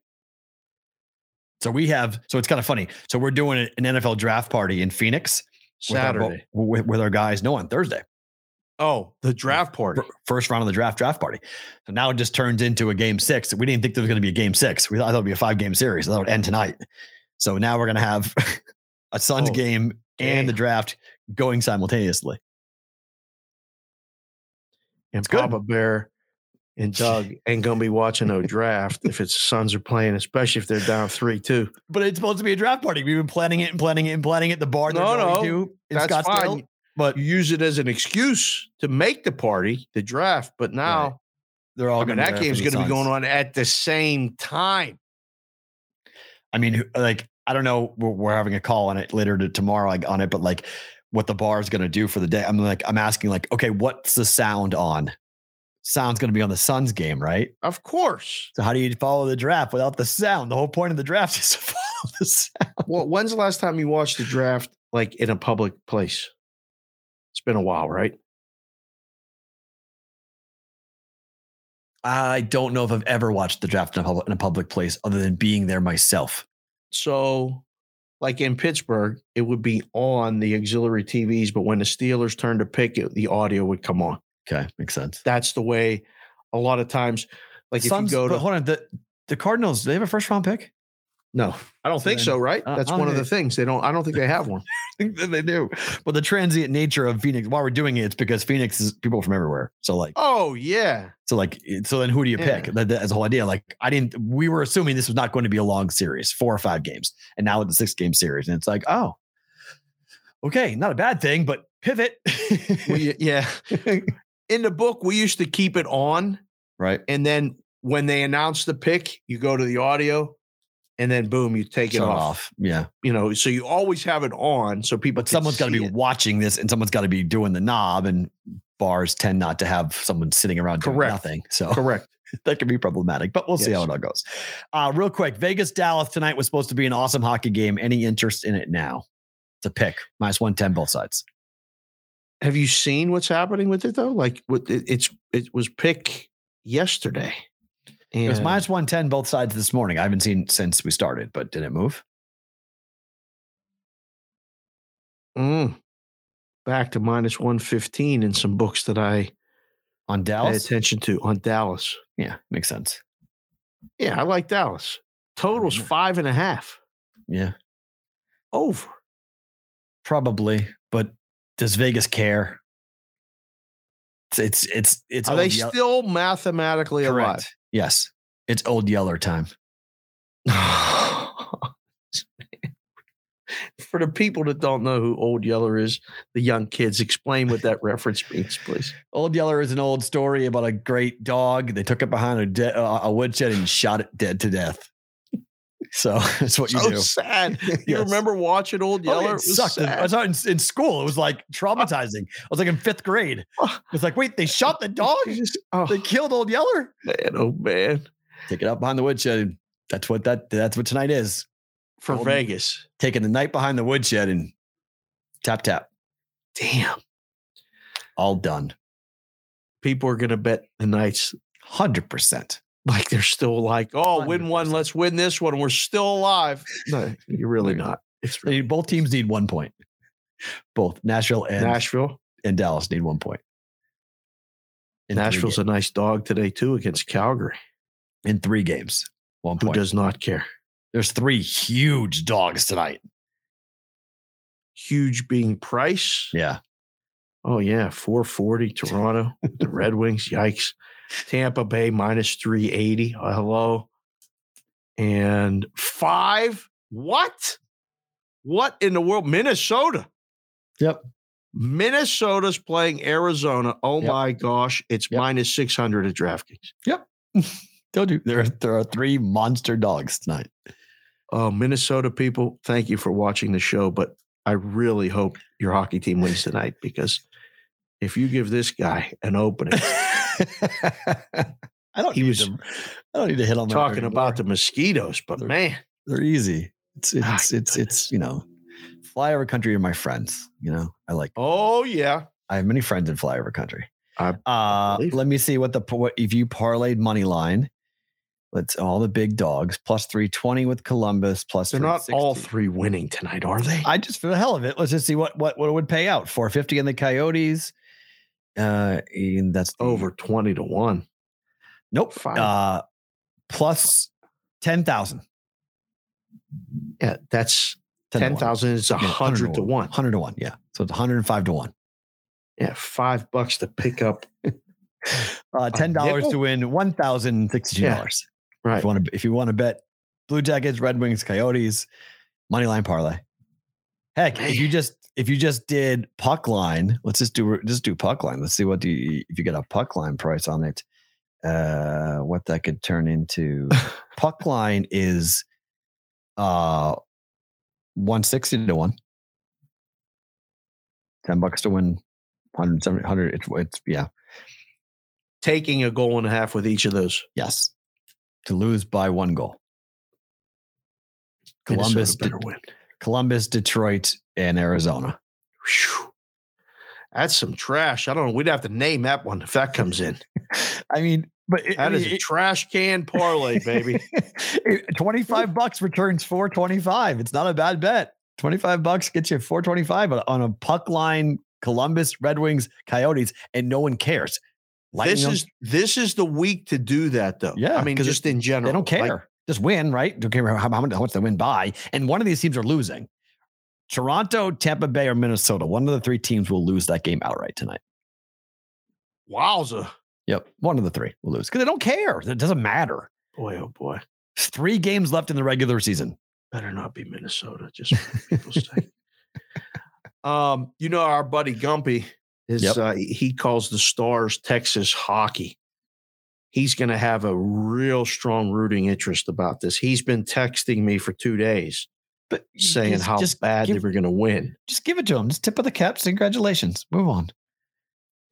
So we have. So it's kind of funny. So we're doing an NFL draft party in Phoenix with our Saturday. with, with our guys. No, on Thursday. Oh, the draft party. first round of the draft draft party. So now it just turns into a game six. We didn't think there was going to be a game six. We thought it would be a five game series. That would end tonight. So now we're going to have a Suns Oh, game and the draft going simultaneously. And good. Papa Bear and Doug ain't gonna be watching no draft if it's the Suns are playing, especially if they're down three two. But it's supposed to be a draft party. We've been planning it and planning it and planning it. The bar No, no, to in That's Scottsdale. fine. But You use it as an excuse to make the party, the draft. But now, they're all I mean, that game's going to be going on at the same time. I mean, like I don't know. We're, we're having a call on it later to tomorrow like, on it, but like what the bar is going to do for the day. I'm like, I'm asking like, okay, what's the sound on? Sound's going to be on the Suns game, right? Of course. So how do you follow the draft without the sound? The whole point of the draft is to follow the sound. Well, when's the last time you watched the draft like in a public place? It's been a while, right? I don't know if I've ever watched the draft in a public, in a public place other than being there myself. So, like in Pittsburgh, it would be on the auxiliary TVs, but when the Steelers turned to pick it, the audio would come on. Okay, makes sense. That's the way a lot of times, like Suns, if you go but to hold on, the the Cardinals, do they have a first round pick? no, I don't think then, so, right? uh, That's one of the things they don't. I don't think they have one. I think that they do. But the transient nature of Phoenix, while we're doing it, it's because Phoenix is people from everywhere. So like, Oh yeah, so like, so then who do you pick? Yeah. That, that's the whole idea. Like, I didn't. We were assuming this was not going to be a long series, four or five games, and now it's a six game series, and it's like, oh, Okay, not a bad thing, but pivot. We, yeah. In the book, we used to keep it on, right. and then when they announce the pick, you go to the audio, and then boom, you take it Shut off. Yeah. You know, so you always have it on, so people. But someone's got to be it. watching this and someone's got to be doing the knob and bars tend not to have someone sitting around doing Correct. nothing. So correct. that can be problematic, but we'll see how it all goes. Uh, real quick, Vegas Dallas tonight was supposed to be an awesome hockey game. Any interest in it now? It's a pick minus 110 both sides. Have you seen what's happening with it though? Like, what it, it's it was pick yesterday. And It was minus 110 both sides this morning. I haven't seen since we started, but did it move? Mm. back to minus one fifteen in some books that I On pay Dallas? attention to on Dallas. Yeah, makes sense. Yeah, I like Dallas. Totals Mhm. five and a half Yeah, over. probably. But does Vegas care? It's it's it's, Are they Yell- still mathematically correct? Yes, it's old Yeller time. For the people that don't know who Old Yeller is, the young kids, explain what that reference means, please. Old Yeller is an old story about a great dog. They took it behind a, de- uh, a woodshed and shot it dead to death. So that's what you so do. sad. You Yes. remember watching Old Oh, Yeller? yeah, It it was sucked. I saw it in, in school. It was like traumatizing. I was like in fifth grade. It's like, wait, they shot the dog? Oh, They killed Old Yeller? man, oh man. Take it out behind the woodshed. That's what that that's what tonight is. For Old- Vegas. Taking the night behind the woodshed and tap tap. Damn. All done. People are gonna bet the Knights Hundred percent. Like they're still like, oh, win one, let's win this one. We're still alive. No, you're really not. It's really Both teams need one point. Both Nashville and Nashville. and Dallas need one point. In Nashville's a nice dog today too against Calgary, in three games. One who point. does not care. There's three huge dogs tonight. Huge being Price. Yeah. Oh yeah, 440 Toronto. the Red Wings. Yikes. Tampa Bay minus 380. Uh, hello. And five. What? What in the world? Minnesota. Yep. Minnesota's playing Arizona. Oh Yep. my gosh. It's Yep. minus 600 at DraftKings. Yep. Told you there, there are three monster dogs tonight. Oh, Minnesota people, thank you for watching the show. But I really hope your hockey team wins tonight because if you give this guy an opening, I don't He need was to, I don't need to hit on talking about the mosquitoes, but They're- man, they're easy. It's Ah, it's it's it's you know, flyover country are my friends. You know, I like. oh yeah. I have many friends in flyover country. I Uh, let me see what the what if you parlayed money line. Let's all the big dogs plus three twenty with Columbus plus. They're not all three winning tonight, are they? I just for the hell of it, let's just see what what what it would pay out. Four fifty in the Coyotes. Uh, and that's the- Over 20 to 1. Nope. Five. Uh, plus ten thousand. Yeah, that's 10,000 is a 100 to 1. Hundred to one. Yeah. So it's one hundred and five to one. Yeah, 5 bucks to pick up. Uh, ten dollars to win one thousand sixty-two dollars. Right. If you want to, if you want to bet Blue Jackets, Red Wings, Coyotes, money line parlay. Heck, if you just if you just did puck line, let's just do just do puck line. Let's see what do you if you get a puck line price on it. Uh, what that could turn into. puck line is uh one sixty to one. Ten bucks to win. 170, 100. It's, it's yeah, Taking a goal and a half with each of those. yes. To lose by one goal. Columbus, better De- win. Columbus, Detroit, and Arizona. Whew. That's some trash. I don't know. We'd have to name that one if that comes in. I mean, but it- That is mean, a trash can parlay, baby. 25 bucks returns 425. It's not a bad bet. 25 bucks gets you 425 on- on a puck line Columbus, Red Wings, Coyotes, and no one cares. Lightning this is this is the week to do that, though. Yeah, I mean, just in general, they don't care. Like, Just win, right? Don't care how, how much, they win by. And one of these teams are losing. Toronto, Tampa Bay, or Minnesota. One of the three teams will lose that game outright tonight. wowza, Yep. One of the three will lose because they don't care. It doesn't matter. boy, oh boy, There's three games left in the regular season. better not be Minnesota. Just for people's sake. Um, you know our buddy Gumpy is Yep. uh, he calls the Stars Texas hockey. He's going to have a real strong rooting interest about this. He's been texting me for two days But saying just- how just bad give- they were going to win. Just give it to him. Just tip of the caps. Congratulations. Move on.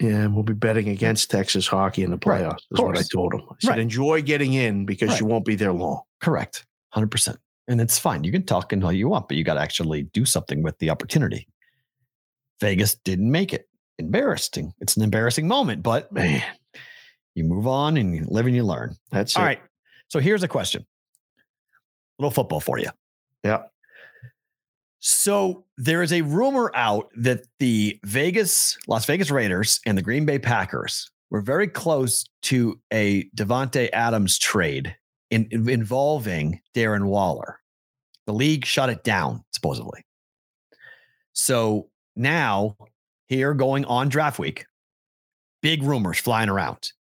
Yeah, and we'll be betting against Texas hockey in the playoffs. of Is what I told him. I said, Right. enjoy getting in because Right. you won't be there long. Correct. 100%. And it's fine. You can talk and all you want, but you got to actually do something with the opportunity. Vegas didn't make it. Embarrassing. It's an embarrassing moment, but Man, you move on and you live and you learn. that's All it. right. So here's a question. little football for you. Yeah. So there is a rumor out that the Vegas, Las Vegas Raiders and the Green Bay Packers were very close to a Davante Adams trade in, in- involving Darren Waller. The league shut it down, supposedly. So now, here going on draft week, big rumors flying around.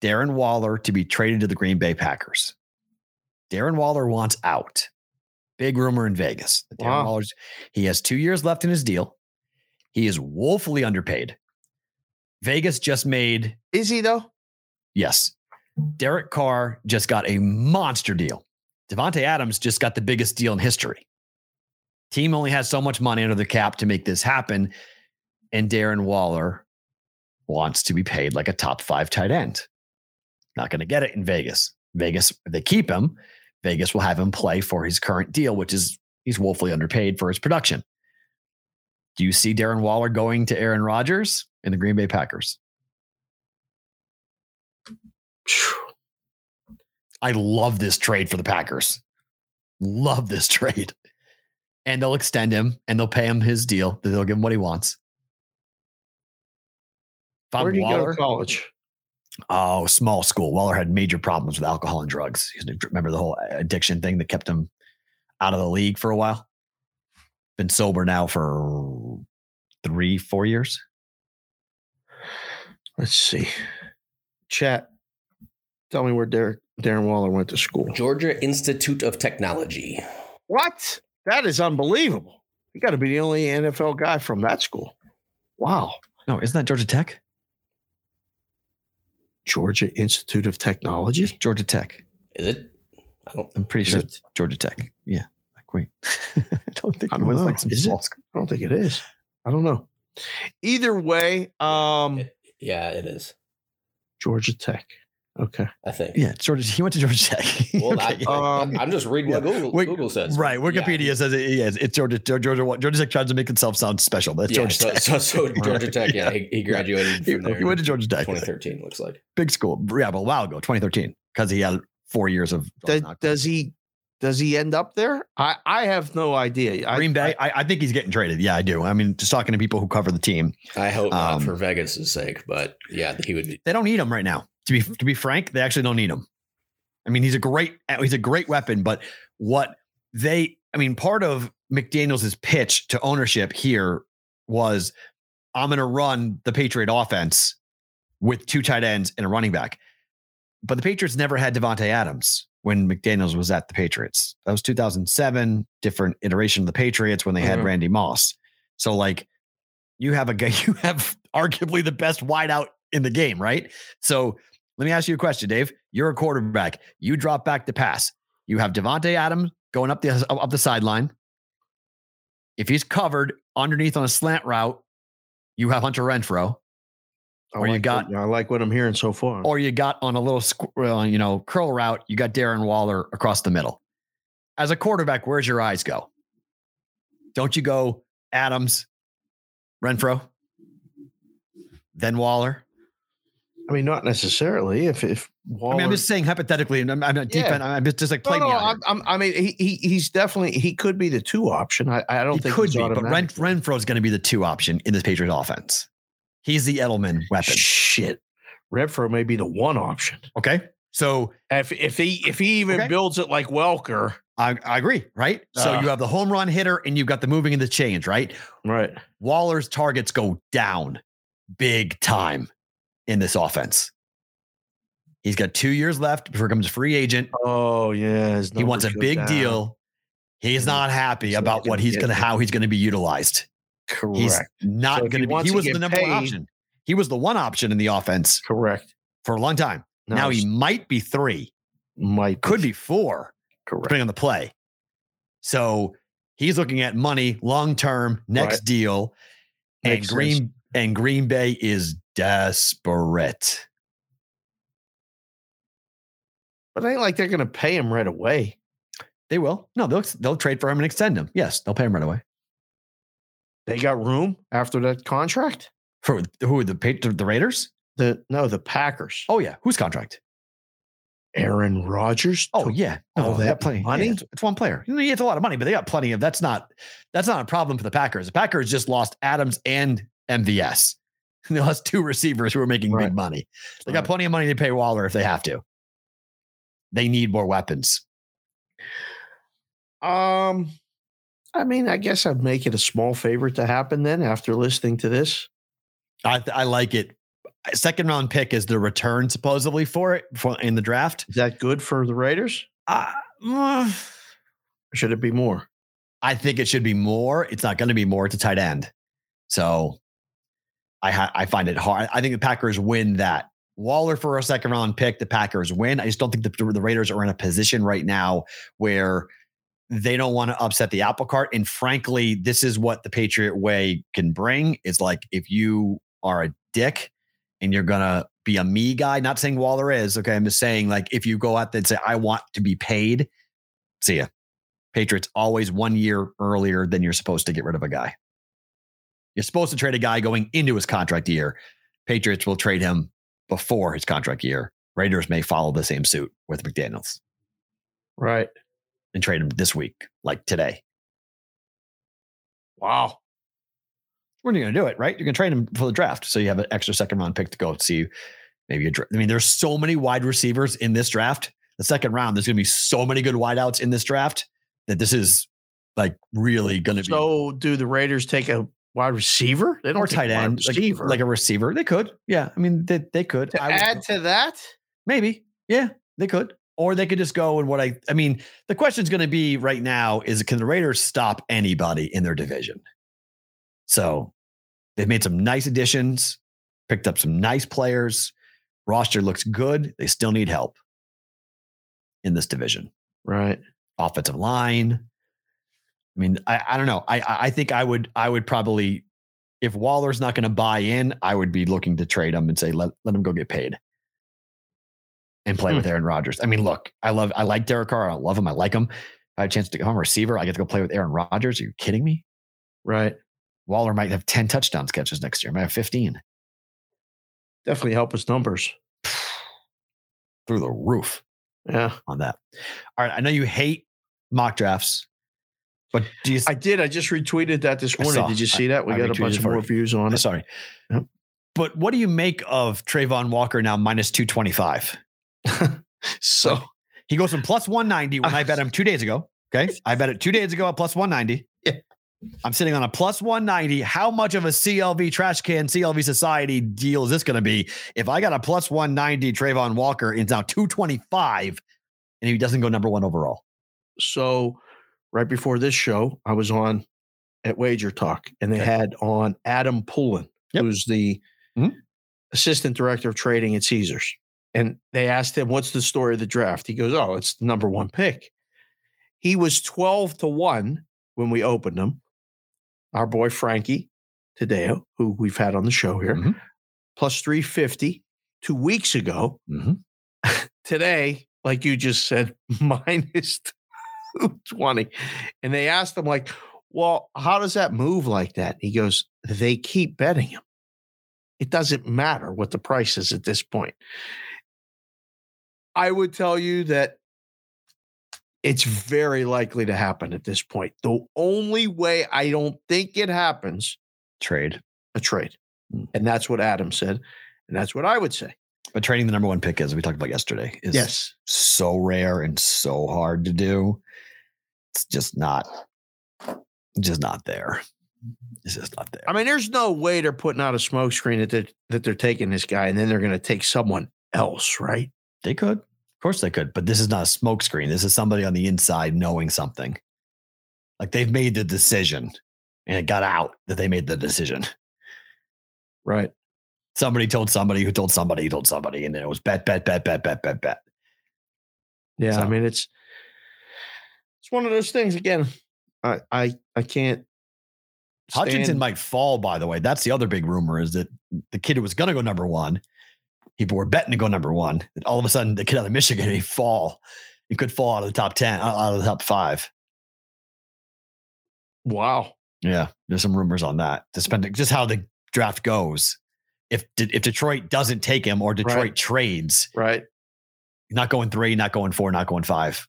Darren Waller to be traded to the Green Bay Packers. Darren Waller wants out. Big rumor in Vegas. Darren Wow. Waller's he has two years left in his deal. He is woefully underpaid. Vegas just made Is he though? Yes. Derek Carr just got a monster deal. Davante Adams just got the biggest deal in history. Team only has so much money under the cap to make this happen. And Darren Waller wants to be paid like a top five tight end. Not going to get it in Vegas. Vegas, they keep him, Vegas will have him play for his current deal, which is he's woefully underpaid for his production. Do you see Darren Waller going to Aaron Rodgers and the Green Bay Packers? I love this trade for the Packers. Love this trade. And they'll extend him and they'll pay him his deal. They'll give him what he wants. If I'm Where did he go to college? Oh, small school. Waller had major problems with alcohol and drugs. Remember the whole addiction thing that kept him out of the league for a while? Been sober now for three, four years. Let's see. Chat. Tell me where Derek, Darren Waller went to school. Georgia Institute of Technology. What? That is unbelievable. You got to be the only NFL guy from that school. Wow. No, isn't that Georgia Tech? Georgia Institute of Technology. Georgia Tech. Is it? I don't. I'm pretty sure it? it's Georgia Tech. Yeah. Like, wait. I don't think I don't was know. like some Is it? small. I don't think it is. I don't know. Either way, um, Yeah, it is. Georgia Tech. Okay. I think. Yeah, Georgia. He went to Georgia Tech. Well, Okay, I, yeah. Um, I'm just reading what yeah. Google, Wik- Google says. right. Wikipedia Yeah. says it, yeah, it's Georgia. Georgia. Georgia Tech tries to make itself sound special, but Yeah, Georgia so, Tech. so, so Georgia Tech, yeah, he, he graduated He, from there. he went to Georgia Tech. 2013, looks like. Big school. Yeah, but a while ago, 2013, because he had four years of. Does, does he does he end up there? I, I have no idea. I- Green Bay. I, I think he's getting traded. Yeah, I do. I mean, just talking to people who cover the team, I hope Um, not for Vegas' sake, but yeah, he would be. they don't need him right now. To be to be frank, they actually don't need him. I mean, he's a great he's a great weapon, but what they I mean, part of McDaniels' pitch to ownership here was I'm going to run the Patriot offense with two tight ends and a running back. But the Patriots never had Davante Adams when McDaniels was at the Patriots. That was 2007, different iteration of the Patriots when they had Mhm. Randy Moss. So like you have a guy you have arguably the best wideout in the game, right? So let me ask you a question, Dave. You're a quarterback. You drop back to pass. You have Davante Adams going up the up the sideline. If he's covered underneath on a slant route, you have Hunter Renfrow, I or you like got- what- I like what I'm hearing so far. or you got on a little squ- uh, you know curl route, you got Darren Waller across the middle. As a quarterback, where's your eyes go? Don't you go Adams, Renfrow, then Waller? I mean, not necessarily. If if Waller, I mean, I'm just saying hypothetically, and I'm, I'm not deep Yeah. I'm just, just like no, play no, me. I'm, I'm, I mean, he, he he's definitely he could be the two option. I, I don't He think could be, but Ren. Renfrow is going to be the two option in this Patriot offense. He's the Edelman weapon. Shit, Renfrow may be the one option. Okay, so If if he if he even Okay. builds it like Welker, I, I agree, right? So Uh. you have the home run hitter and you've got the moving and the change, right? right? Waller's targets go down big time in this offense. He's got two years left before he becomes a free agent. Oh yeah, He wants a big down. deal. He's Mm. not happy not about what he's to there. how he's going to be utilized. Correct. He's not So going he to be. He was the number one option. He was the one option in the offense Correct. for a long time. now he might be three, might could be four, correct. depending on the play. So he's looking at money long term, next Right. deal, and Makes sense. Green and Green Bay is desperate. But it ain't like they're going to pay him right away. They will. No, they'll they'll trade for him and extend him. Yes, they'll pay him right away. They got room after that contract. For who the the Raiders? The no, the Packers. Oh yeah, whose contract? Aaron Rodgers. Oh yeah, all oh, they that plenty. money? Yeah, it's, it's one player. You know, It's a lot of money, but they got plenty of. That's not that's not a problem for the Packers. The Packers just lost Adams and MVS. They lost two receivers who are making Right. big money. They got Right. plenty of money to pay Waller if they have to. They need more weapons. Um, I mean, I guess I'd make it a small favorite to happen then after listening to this. I I like it. Second round pick is the return supposedly for it for, in the draft. Is that good for the Raiders? Uh, uh, should it be more? I think it should be more. It's not going to be more. It's a tight end. So I ha- I find it hard. I think the Packers win that. Waller for a second round pick. The Packers win. I just don't think the, the Raiders are in a position right now where they don't want to upset the apple cart. And frankly, this is what the Patriot way can bring. Is like if you are a dick and you're gonna be a me guy. Not saying Waller is okay. I'm just saying like if you go out there and say I want to be paid, see ya. Patriots always one year earlier than you're supposed to get rid of a guy. You're supposed to trade a guy going into his contract year. Patriots will trade him before his contract year. Raiders may follow the same suit with McDaniels Right. and trade him this week, like today. Wow. When are you going to do it, right? You're going to trade him for the draft. So you have an extra second round pick to go see maybe a dra- I mean, there's so many wide receivers in this draft. The second round, there's going to be so many good wideouts in this draft that this is like really going to be. So do the Raiders take a wide receiver? They don't or tight end, like, receiver. like a receiver. They could, yeah. I mean, they, they could to I would- add to that? maybe, yeah, they could, or they could just go and what I, I mean, the question's going to be right now is can the Raiders stop anybody in their division? So they've made some nice additions, picked up some nice players. Roster looks good. They still need help in this division. Right. Offensive line. I mean, I, I don't know. I I I think I would I would probably if Waller's not going to buy in, I would be looking to trade him and say let let him go get paid and play hmm. with Aaron Rodgers. I mean, look, I love I like Derek Carr. I love him. I like him. If I had a chance to become a receiver, I get to go play with Aaron Rodgers. Are you kidding me? Right. Waller might have 10 touchdowns catches next year. Might have 15 Definitely help his numbers. through the roof Yeah. on that. All right. I know you hate mock drafts, but do you I did. I just retweeted that this morning. Did you see that? We I got a bunch of more views on uh, it. sorry. Yep. But what do you make of Travon Walker now minus 225? So He goes from plus 190 when I bet him two days ago. Okay. I bet it two days ago at plus 190. Yeah. I'm sitting on a plus 190. How much of a CLV trash can CLV society deal is this going to be? If I got a plus 190 Travon Walker, it's now 225 and he doesn't go number one overall. so right before this show, I was on at Wager Talk and they Okay. had on Adam Pullen, Yep. who's the Mhm. assistant director of trading at Caesars. And they asked him, What's the story of the draft? He goes, Oh, it's the number one pick. He was 12 to 1 when we opened him. Our boy Frankie Tadeo, who we've had on the show here, Mhm. plus 350 two weeks ago. Mhm. Today, like you just said, minus 220. And they asked him, like, well, how does that move like that? He goes, they keep betting him. It doesn't matter what the price is at this point. I would tell you that it's very likely to happen at this point. The only way I don't think it happens, Trade. a trade. Hmm. And that's what Adam said. And that's what I would say. But trading the number one pick, as we talked about yesterday, is Yes. so rare and so hard to do. It's just not, just not there. It's just not there. I mean, there's no way they're putting out a smoke screen that they're, that they're taking this guy and then they're going to take someone else, right? They could. Of course they could. But this is not a smoke screen. This is somebody on the inside knowing something. Like they've made the decision and it got out that they made the decision. Right. Somebody told somebody who told somebody who told somebody, and then it was bet, bet, bet, bet, bet, bet, bet. Yeah. I mean, it's it's one of those things. Again, I I I can't. Hutchinson might fall, by the way. That's the other big rumor is that the kid who was going to go number one, people were betting to go number one. And all of a sudden, the kid out of Michigan, he fall. He could fall out of the top 10, out of the top five. Wow. Yeah. There's some rumors on that. Just, depending- just how the draft goes. If, if Detroit doesn't take him or Detroit Right. trades, Right. not going three, not going four, not going five.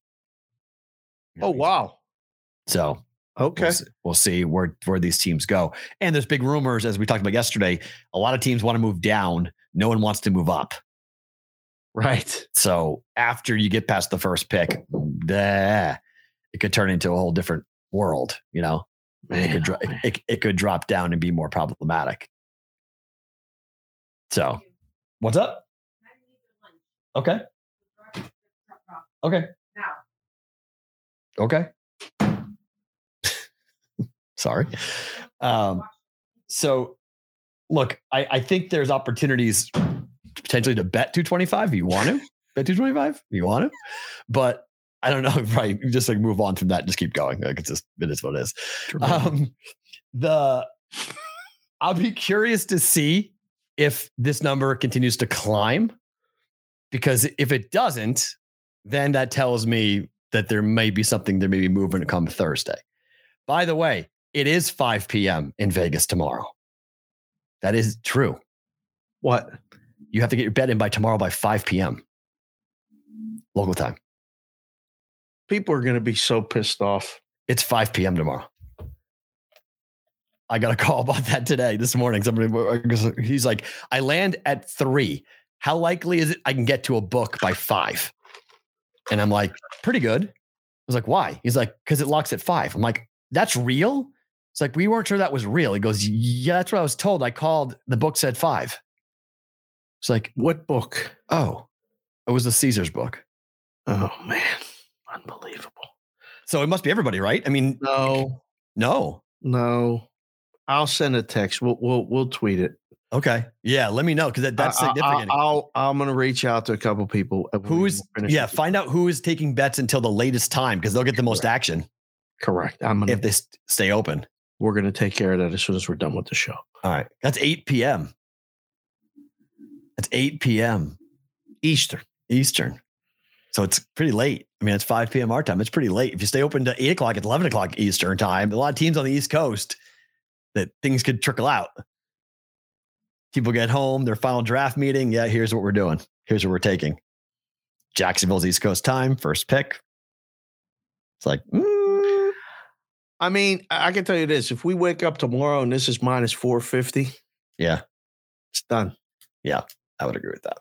Oh wow. So Okay. We'll see, we'll see where where these teams go. And there's big rumors, as we talked about yesterday. A lot of teams want to move down. No one wants to move up. Right. So after you get past the first pick, nah, it could turn into a whole different world. You know, it could dro- oh, it, it could drop down and be more problematic. So, what's up? Okay. Okay. Okay. Sorry. Um, so, look, I, I think there's opportunities potentially to bet 225 if you want to bet 225 if you want to, but I don't know. Right, just like move on from that and just keep going. Like it's just it is what it is. Um, the I'll be curious to see if this number continues to climb, because if it doesn't, then that tells me that there may be something there may be moving to come Thursday. By the way, it is 5 p.m. in Vegas tomorrow. That is true. What? You have to get your bet in by tomorrow by 5 p.m. local time. People are going to be so pissed off. It's 5 p.m. tomorrow. I got a call about that today, this morning. Somebody, he's like, I land at three. How likely is it I can get to a book by five? And I'm like, pretty good. I was like, why? He's like, because it locks at five. I'm like, that's real? It's like, we weren't sure that was real. He goes, yeah, that's what I was told. I called, the book said five. It's like, What book? oh, it was the Caesars book. Oh man, unbelievable. So it must be everybody, right? I mean, No, no. no. I'll send a text. We'll we'll we'll tweet it. Okay. Yeah. Let me know because that, that's significant. I'll, I, am going to reach out to a couple people. Who's yeah? Find out who is taking bets until the latest time because they'll get the most action correct. I'm gonna. if they stay open. we're going to take care of that as soon as we're done with the show. All right, that's eight p.m. That's eight p.m. Eastern. Eastern, so it's pretty late. I mean, it's five p.m. our time. It's pretty late. If you stay open to eight o'clock, it's eleven o'clock Eastern time. A lot of teams on the East Coast that things could trickle out. People get home, their final draft meeting. Yeah, here's what we're doing. Here's what we're taking. Jacksonville's East Coast time, first pick. It's like, mm, I mean, I can tell you this: if we wake up tomorrow and this is minus four fifty, yeah, it's done. Yeah, I would agree with that.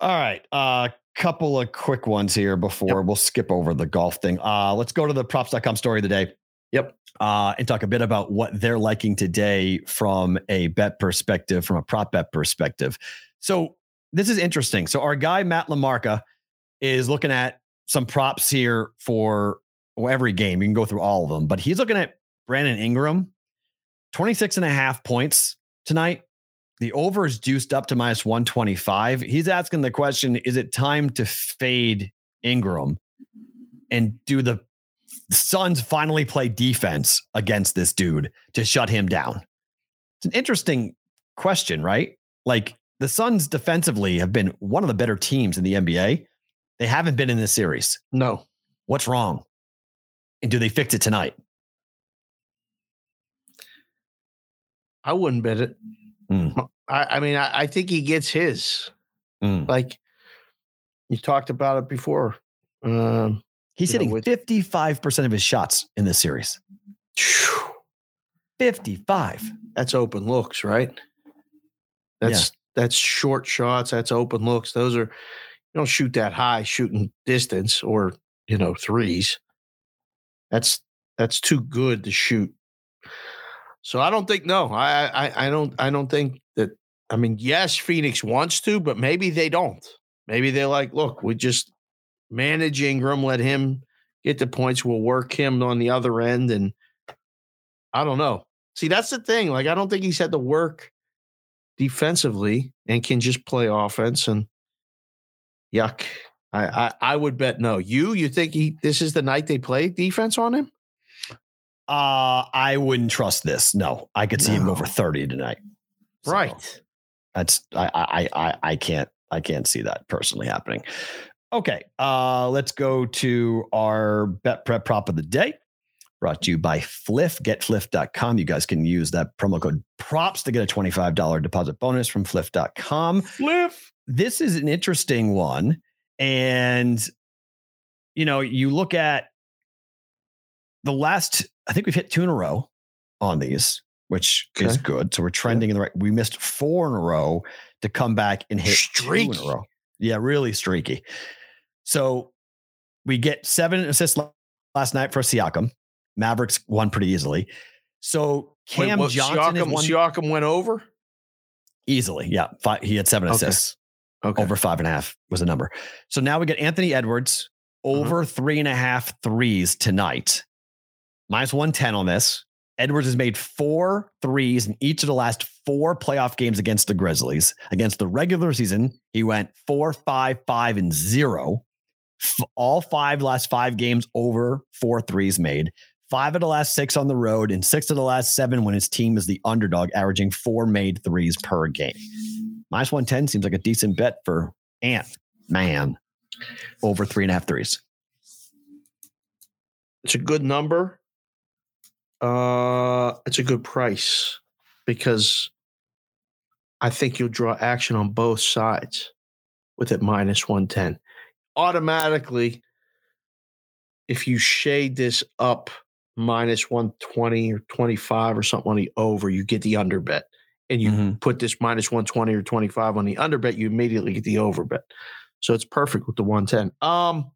All right. A uh, couple of quick ones here before we'll skip over the golf thing. Uh, let's go to the props.com story of the day. Yep. Uh, and talk a bit about what they're liking today from a bet perspective, from a prop bet perspective. So this is interesting. So our guy, Matt LaMarca, is looking at some props here for every game. You can go through all of them, but he's looking at Brandon Ingram, 26 and a half points tonight. The over is juiced up to minus 125. He's asking the question Is it time to fade Ingram? And do the Suns finally play defense against this dude to shut him down? It's an interesting question, right? Like the Suns defensively have been one of the better teams in the NBA. They haven't been in this series. No, What's wrong? And do they fix it tonight? I wouldn't bet it. Mm. I, I mean, I, I think he gets his. Mm. Like you talked about it before. Um, He's know, hitting with- 55% of his shots in this series. 55. that's open looks, right? That's that's short shots. That's open looks. Those are you don't shoot that high shooting distance or you know threes. That's that's too good to shoot. So I don't think no. I I I don't I don't think that. I mean, yes, Phoenix wants to, but maybe they don't. Maybe they're like, look, we just manage Ingram, let him get the points. We'll work him on the other end, and I don't know. See, that's the thing. Like, I don't think he's had to work defensively and can just play offense. And yuck. I, I, I would bet no. You you think he this is the night they play defense on him? Uh, I wouldn't trust this. No, I could see him over 30 tonight. So Right. That's I I I I can't I can't see that personally happening. Okay, uh, let's go to our bet prep prop of the day. Brought to you by Fliff. GetFliff.com. You guys can use that promo code props to get a $25 deposit bonus from Fliff.com. Flip. This is an interesting one. And, you know, you look at the last, I think we've hit two in a row on these, which is good. So we're trending in the right. We missed four in a row to come back and hit two in a row. Yeah, really streaky. So we get seven assists last night for Siakam. Mavericks won pretty easily. So Wait, Cam what, Johnson Siakam, Siakam went over? easily. Yeah, five, he had seven assists Okay. over five and a half was the number. So now we get Anthony Edwards Uh-huh. over three and a half threes tonight. Minus 110 on this. Edwards has made four threes in each of the last four playoff games against the Grizzlies. Against the regular season, he went four, five, five, and zero. F- All five last five games over four threes made. Five of the last six on the road, and six of the last seven when his team is the underdog, averaging four made threes per game. Minus 110 seems like a decent bet for Ant Man over three and a half threes. It's a good number. Uh, it's a good price because I think you'll draw action on both sides with it minus 110. Automatically, if you shade this up minus 120 or 25 or something on the over, you get the under bet. And you Mhm. put this minus 120 or 25 on the under bet, you immediately get the over bet. So it's perfect with the 110. Um,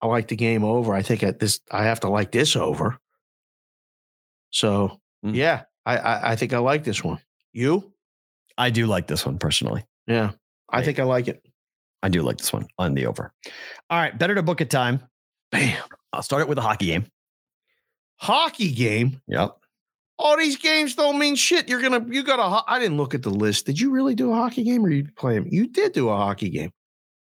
I like the game over. I think at this I have to like this over. So Mm. yeah, I, I I think I like this one. You? I do like this one personally. Yeah, I think I like it. I do like this one on the over. All right, better to book it time. Bam. I'll start it with a hockey game. Hockey game. Yep. All these games don't mean shit. You're gonna you got a. ho- I didn't look at the list. Did you really do a hockey game or you play them? You did do a hockey game.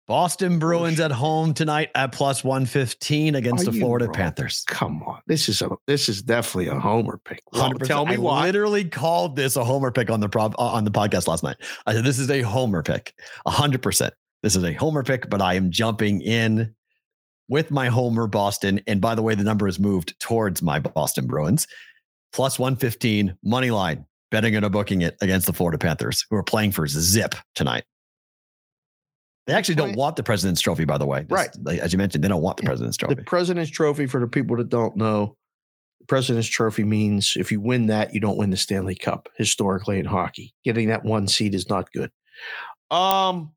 Boston Bruins at home tonight at plus 115 against Are the Florida? Panthers. Come on, this is a this is definitely a homer pick. Well, 100%. tell me I why. literally called this a homer pick on the prop uh, on the podcast last night. I said this is a homer pick. 100%. This is a homer pick, but I am jumping in with my homer Boston and by the way the number has moved towards my Boston Bruins. Plus 115 money line betting and booking it against the Florida Panthers who are playing for zip tonight. They actually don't want the President's Trophy, by the way. This- Right. like, As you mentioned, they don't want the. President's The Trophy. President's Trophy, for the people that don't know, the President's Trophy means if you win that, you don't win the Stanley Cup historically in hockey. Getting that one seed is not good. Um,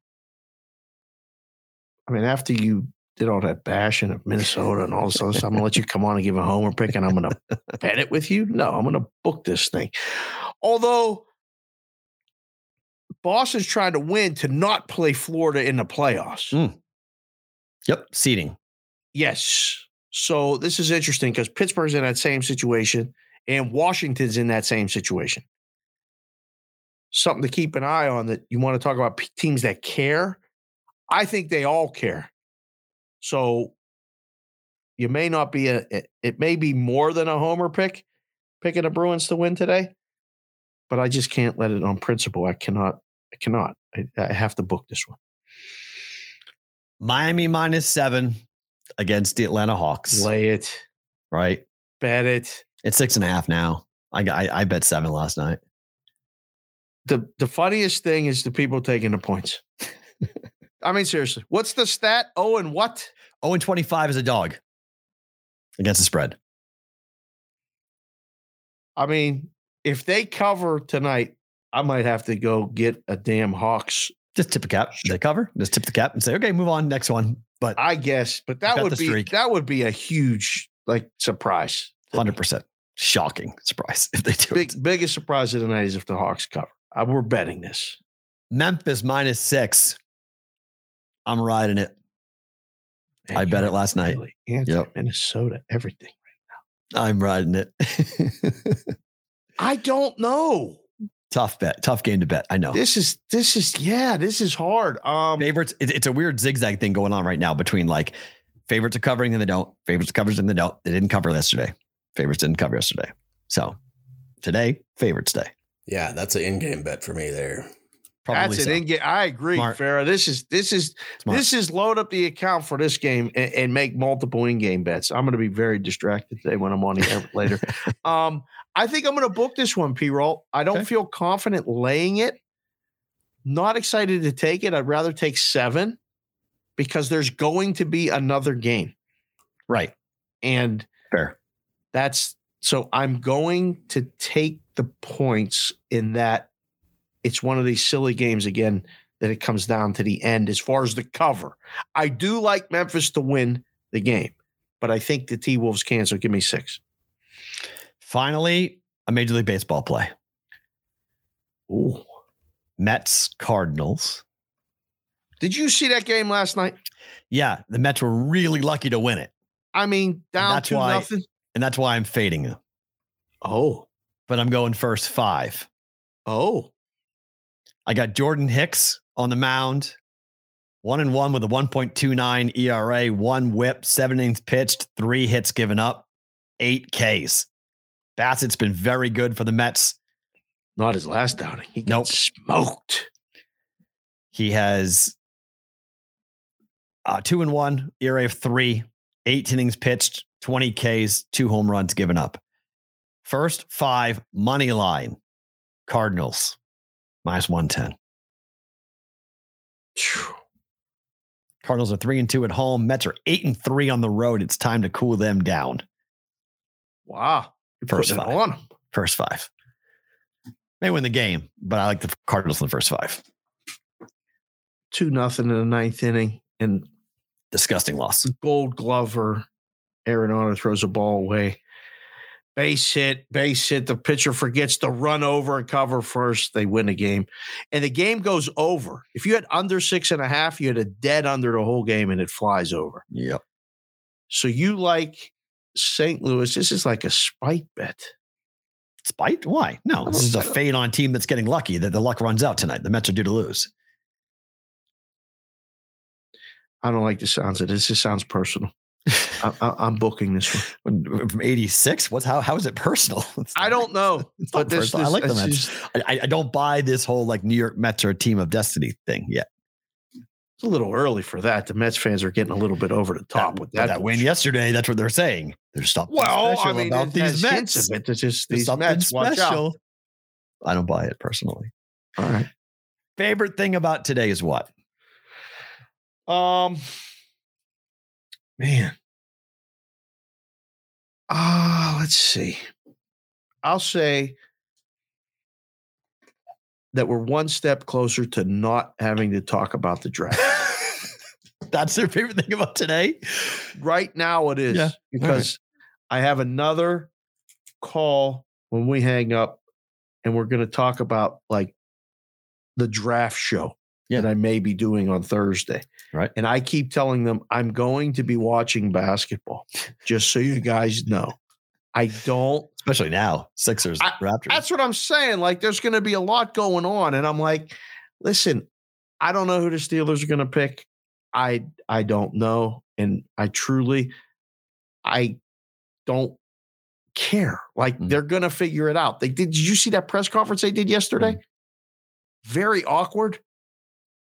I mean, after you did all that bashing of Minnesota and all this other stuff, I'm gonna let you come on and give a homer pick, and I'm gonna bet it with you. No, I'm gonna book this thing. Although Boston's trying to win to not play Florida in the playoffs. Mm. Yep. Seating. Yes. So this is interesting because Pittsburgh's in that same situation and Washington's in that same situation. Something to keep an eye on that you want to talk about teams that care. I think they all care. So you may not be a, it, it may be more than a homer pick picking the Bruins to win today, but I just can't let it on principle. I cannot, I cannot. I, I have to book this one. Miami minus seven against the Atlanta Hawks. Lay it, Right. bet it. It's six and a half now. I I, I bet seven last night. the the funniest thing is the people taking the points. I mean, seriously, what's the stat? Oh, and what? Oh, and 25 is a dog against the spread. I mean, if they cover tonight, I might have to go get a damn Hawks. Just tip the cap. They cover. Just tip the cap and say, okay, move on. Next one. But I guess, but that would be streak. that would be a huge like surprise. 100% shocking surprise if they do Big it. biggest surprise of the night is if the Hawks cover. Uh, we're betting this. Memphis minus six. I'm riding it. Man, I bet it last night. really Yep. Minnesota, everything. Right now. I'm riding it. I don't know. Tough bet, tough game to bet. I know. This is this is yeah, this is hard. Um favorites. It, it's a weird zigzag thing going on right now between like favorites are covering and they don't. Favorites covers and they don't. They didn't cover yesterday. Favorites didn't cover yesterday. So today, favorites day. Yeah, that's an in-game bet for me there. Probably that's so. an in-game. I agree, Smart. Farrah. This is this is Smart. this is load up the account for this game and, and make multiple in-game bets. I'm gonna be very distracted today when I'm on the air later. Um, I think I'm gonna book this one, P roll. I don't Okay. feel confident laying it. Not excited to take it. I'd rather take seven because there's going to be another game. right. And Fair. that's so I'm going to take the points in that it's one of these silly games again that it comes down to the end as far as the cover. I do like Memphis to win the game, but I think the T Wolves can. So give me six. Finally, a Major League Baseball play. Ooh. Mets Cardinals. Did you see that game last night? Yeah, the Mets were really lucky to win it, I mean, down to nothing. and that's why I'm fading them. Oh, But I'm going first five. oh, I got Jordan Hicks on the mound, one and one with a 1.29 ERA, one whip, seven innings pitched, three hits given up, eight Ks. Bassitt's been very good for the Mets. not his last outing. He got Nope. smoked. He has uh, two and one, ERA of three, eight innings pitched, 20 Ks, two home runs given up. First five, money line, Cardinals, minus 110. Phew. Cardinals are three and two at home. Mets are eight and three on the road. It's time to cool them down. Wow. You're First five. on him. First five. May win the game, but I like the Cardinals in the first five. Two nothing in the ninth inning. And Disgusting loss. gold glover. Aaron Arenado throws a ball away. Base hit, base hit. The pitcher forgets to run over and cover first. They win the game. And the game goes over. If you had under six and a half, you had a dead under the whole game and it flies over. Yep. So you like St. Louis. This is like a spite bet. Spite? Why? No, this is a fade on team that's getting lucky that the luck runs out tonight. The Mets are due to lose. I don't like the sounds of this. This sounds personal. I, I'm booking this one. From 86? What's how how is it personal? It's I don't know, not but this, personal. I like the Mets. is- I, I don't buy this whole like New York Mets are a team of destiny thing yet. It's a little early for that. The Mets fans are getting a little bit over the top with that. that win yesterday, that's what they're saying. There's something Well, special I mean, about these Mets. of it. It's just these something Mets. Watch out. special. I don't buy it personally. All right. Favorite thing about today is what? Um, man. Ah, let's see. I'll say that we're one step closer to not having to talk about the draft. That's their favorite thing about today. right now, it is Yeah, because I have another call when we hang up, and we're going to talk about like the draft show Yeah. that I may be doing on Thursday. Right. And I keep telling them I'm going to be watching basketball, just so you guys know. I don't. Especially now, Sixers, I- Raptors. That's what I'm saying. Like, there's going to be a lot going on, and I'm like, listen, I don't know who the Steelers are going to pick. I I don't know, and I truly, I don't care. Like, Mm. they're going to figure it out. They did. You see that press conference they did yesterday? Mm. Very awkward.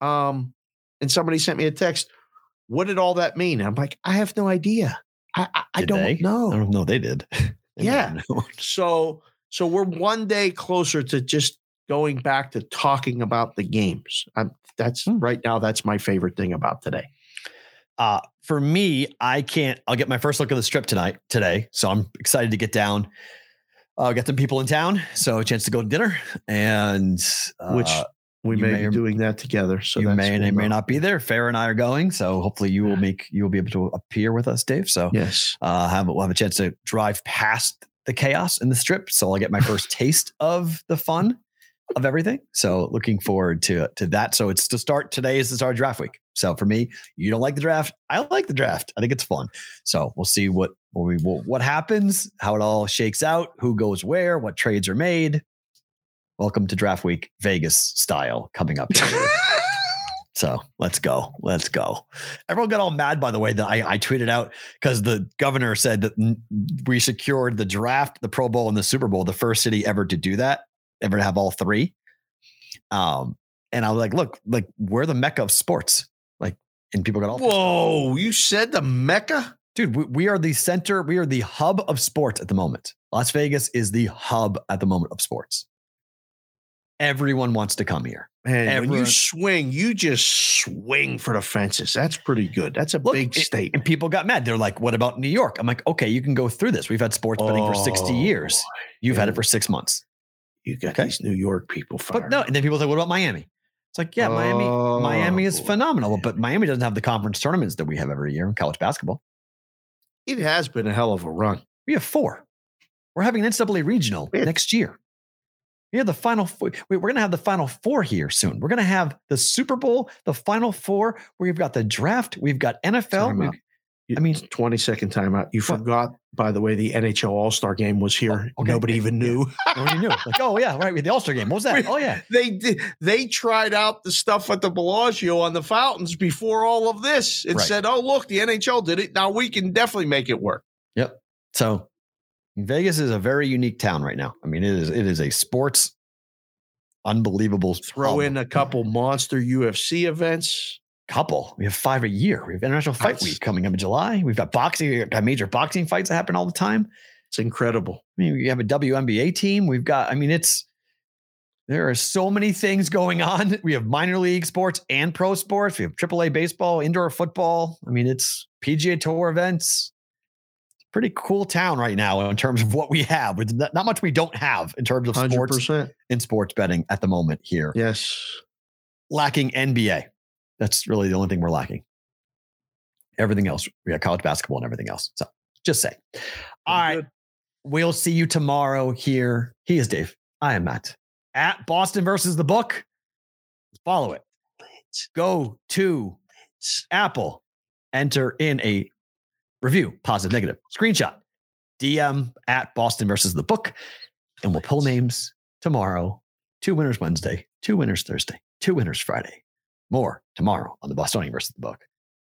Um, and somebody sent me a text. What did all that mean? I'm like, I have no idea. I I, I don't they? know. I don't know. They did. They Yeah. So so we're one day closer to just going back to talking about the games. I'm, that's Hmm. right now. That's my favorite thing about today. Uh, for me, I can't. I'll get my first look at the strip tonight, today. So I'm excited to get down. I uh, get some people in town, so a chance to go to dinner, and uh, Which we may, may be doing that together. So you may and cool, may not be there. Farah and I are going, so hopefully you will make you will be able to appear with us, Dave. So Yes. uh, have we'll have a chance to drive past the chaos in the strip, so I'll get my first taste of the fun of everything. So looking forward to to that. So it's to start today is the start of draft week. So for me, you don't like the draft, I like the draft. I think it's fun. So we'll see what Well, we what happens, how it all shakes out, who goes where, what trades are made. Welcome to draft week, Vegas style coming up. so let's go. Let's go. Everyone got all mad, by the way, that I, I tweeted out because the governor said that we secured the draft, the Pro Bowl, and the Super Bowl, the first city ever to do that, ever to have all three. Um, and I was like, look, like we're the mecca of sports. Like, and people got all Whoa, you said the Mecca? dude we, we are the center we are the hub of sports at the moment las vegas is the hub at the moment of sports everyone wants to come here Man, when you swing, you just swing mm. for the fences. That's pretty good. That's a Look, big state. and people got mad they're like what about new york i'm like okay you can go through this we've had sports betting for 60 Oh, years you've had it for six months You got Okay. these New York people fired. but no and then people say what about miami it's like yeah miami Oh, miami is boy. phenomenal but miami doesn't have the conference tournaments that we have every year in college basketball it has been a hell of a run. we have four we're having an ncaa regional Yeah. next year we have the final four. we- We're going to have the final four here soon. We're going to have the Super Bowl, the final four. We've got the draft. We've got NFL. Time we've- out. You- I mean- 20 second timeout. You What? forgot, by the way, the NHL All Star game was here. Oh, okay. Nobody even knew. Nobody knew. Like, oh yeah, right. The All Star game. What was that? Oh yeah. they did. They tried out the stuff at the Bellagio on the fountains before all of this and Right. said, "Oh, look, the NHL did it. Now we can definitely make it work." Yep. So Vegas is a very unique town right now. I mean, it is it is a sports unbelievable Throw hub. in a couple monster UFC events. couple. We have five a year. We have International Fight Nice. Week coming up in July. We've got boxing. We've got major boxing fights that happen all the time. It's incredible. I mean, we have a WNBA team. We've got, I mean, it's there are so many things going on. We have minor league sports and pro sports. We have AAA baseball, indoor football. I mean, it's PGA Tour events. Pretty cool town right now in terms of what we have. With not not much we don't have in terms of sports percent. and sports betting at the moment here. Yes. Lacking NBA. That's really the only thing we're lacking. Everything else, we got college basketball and everything else. So just say. All right. Good. We'll see you tomorrow here. He is Dave. I am Matt. At Boston versus the book. Follow it. Go to Apple. Enter in a review, positive, negative, screenshot, DM at Boston versus the book. And we'll pull names tomorrow. Two winners Wednesday, two winners Thursday, two winners Friday. More tomorrow on the Bostonian versus the book.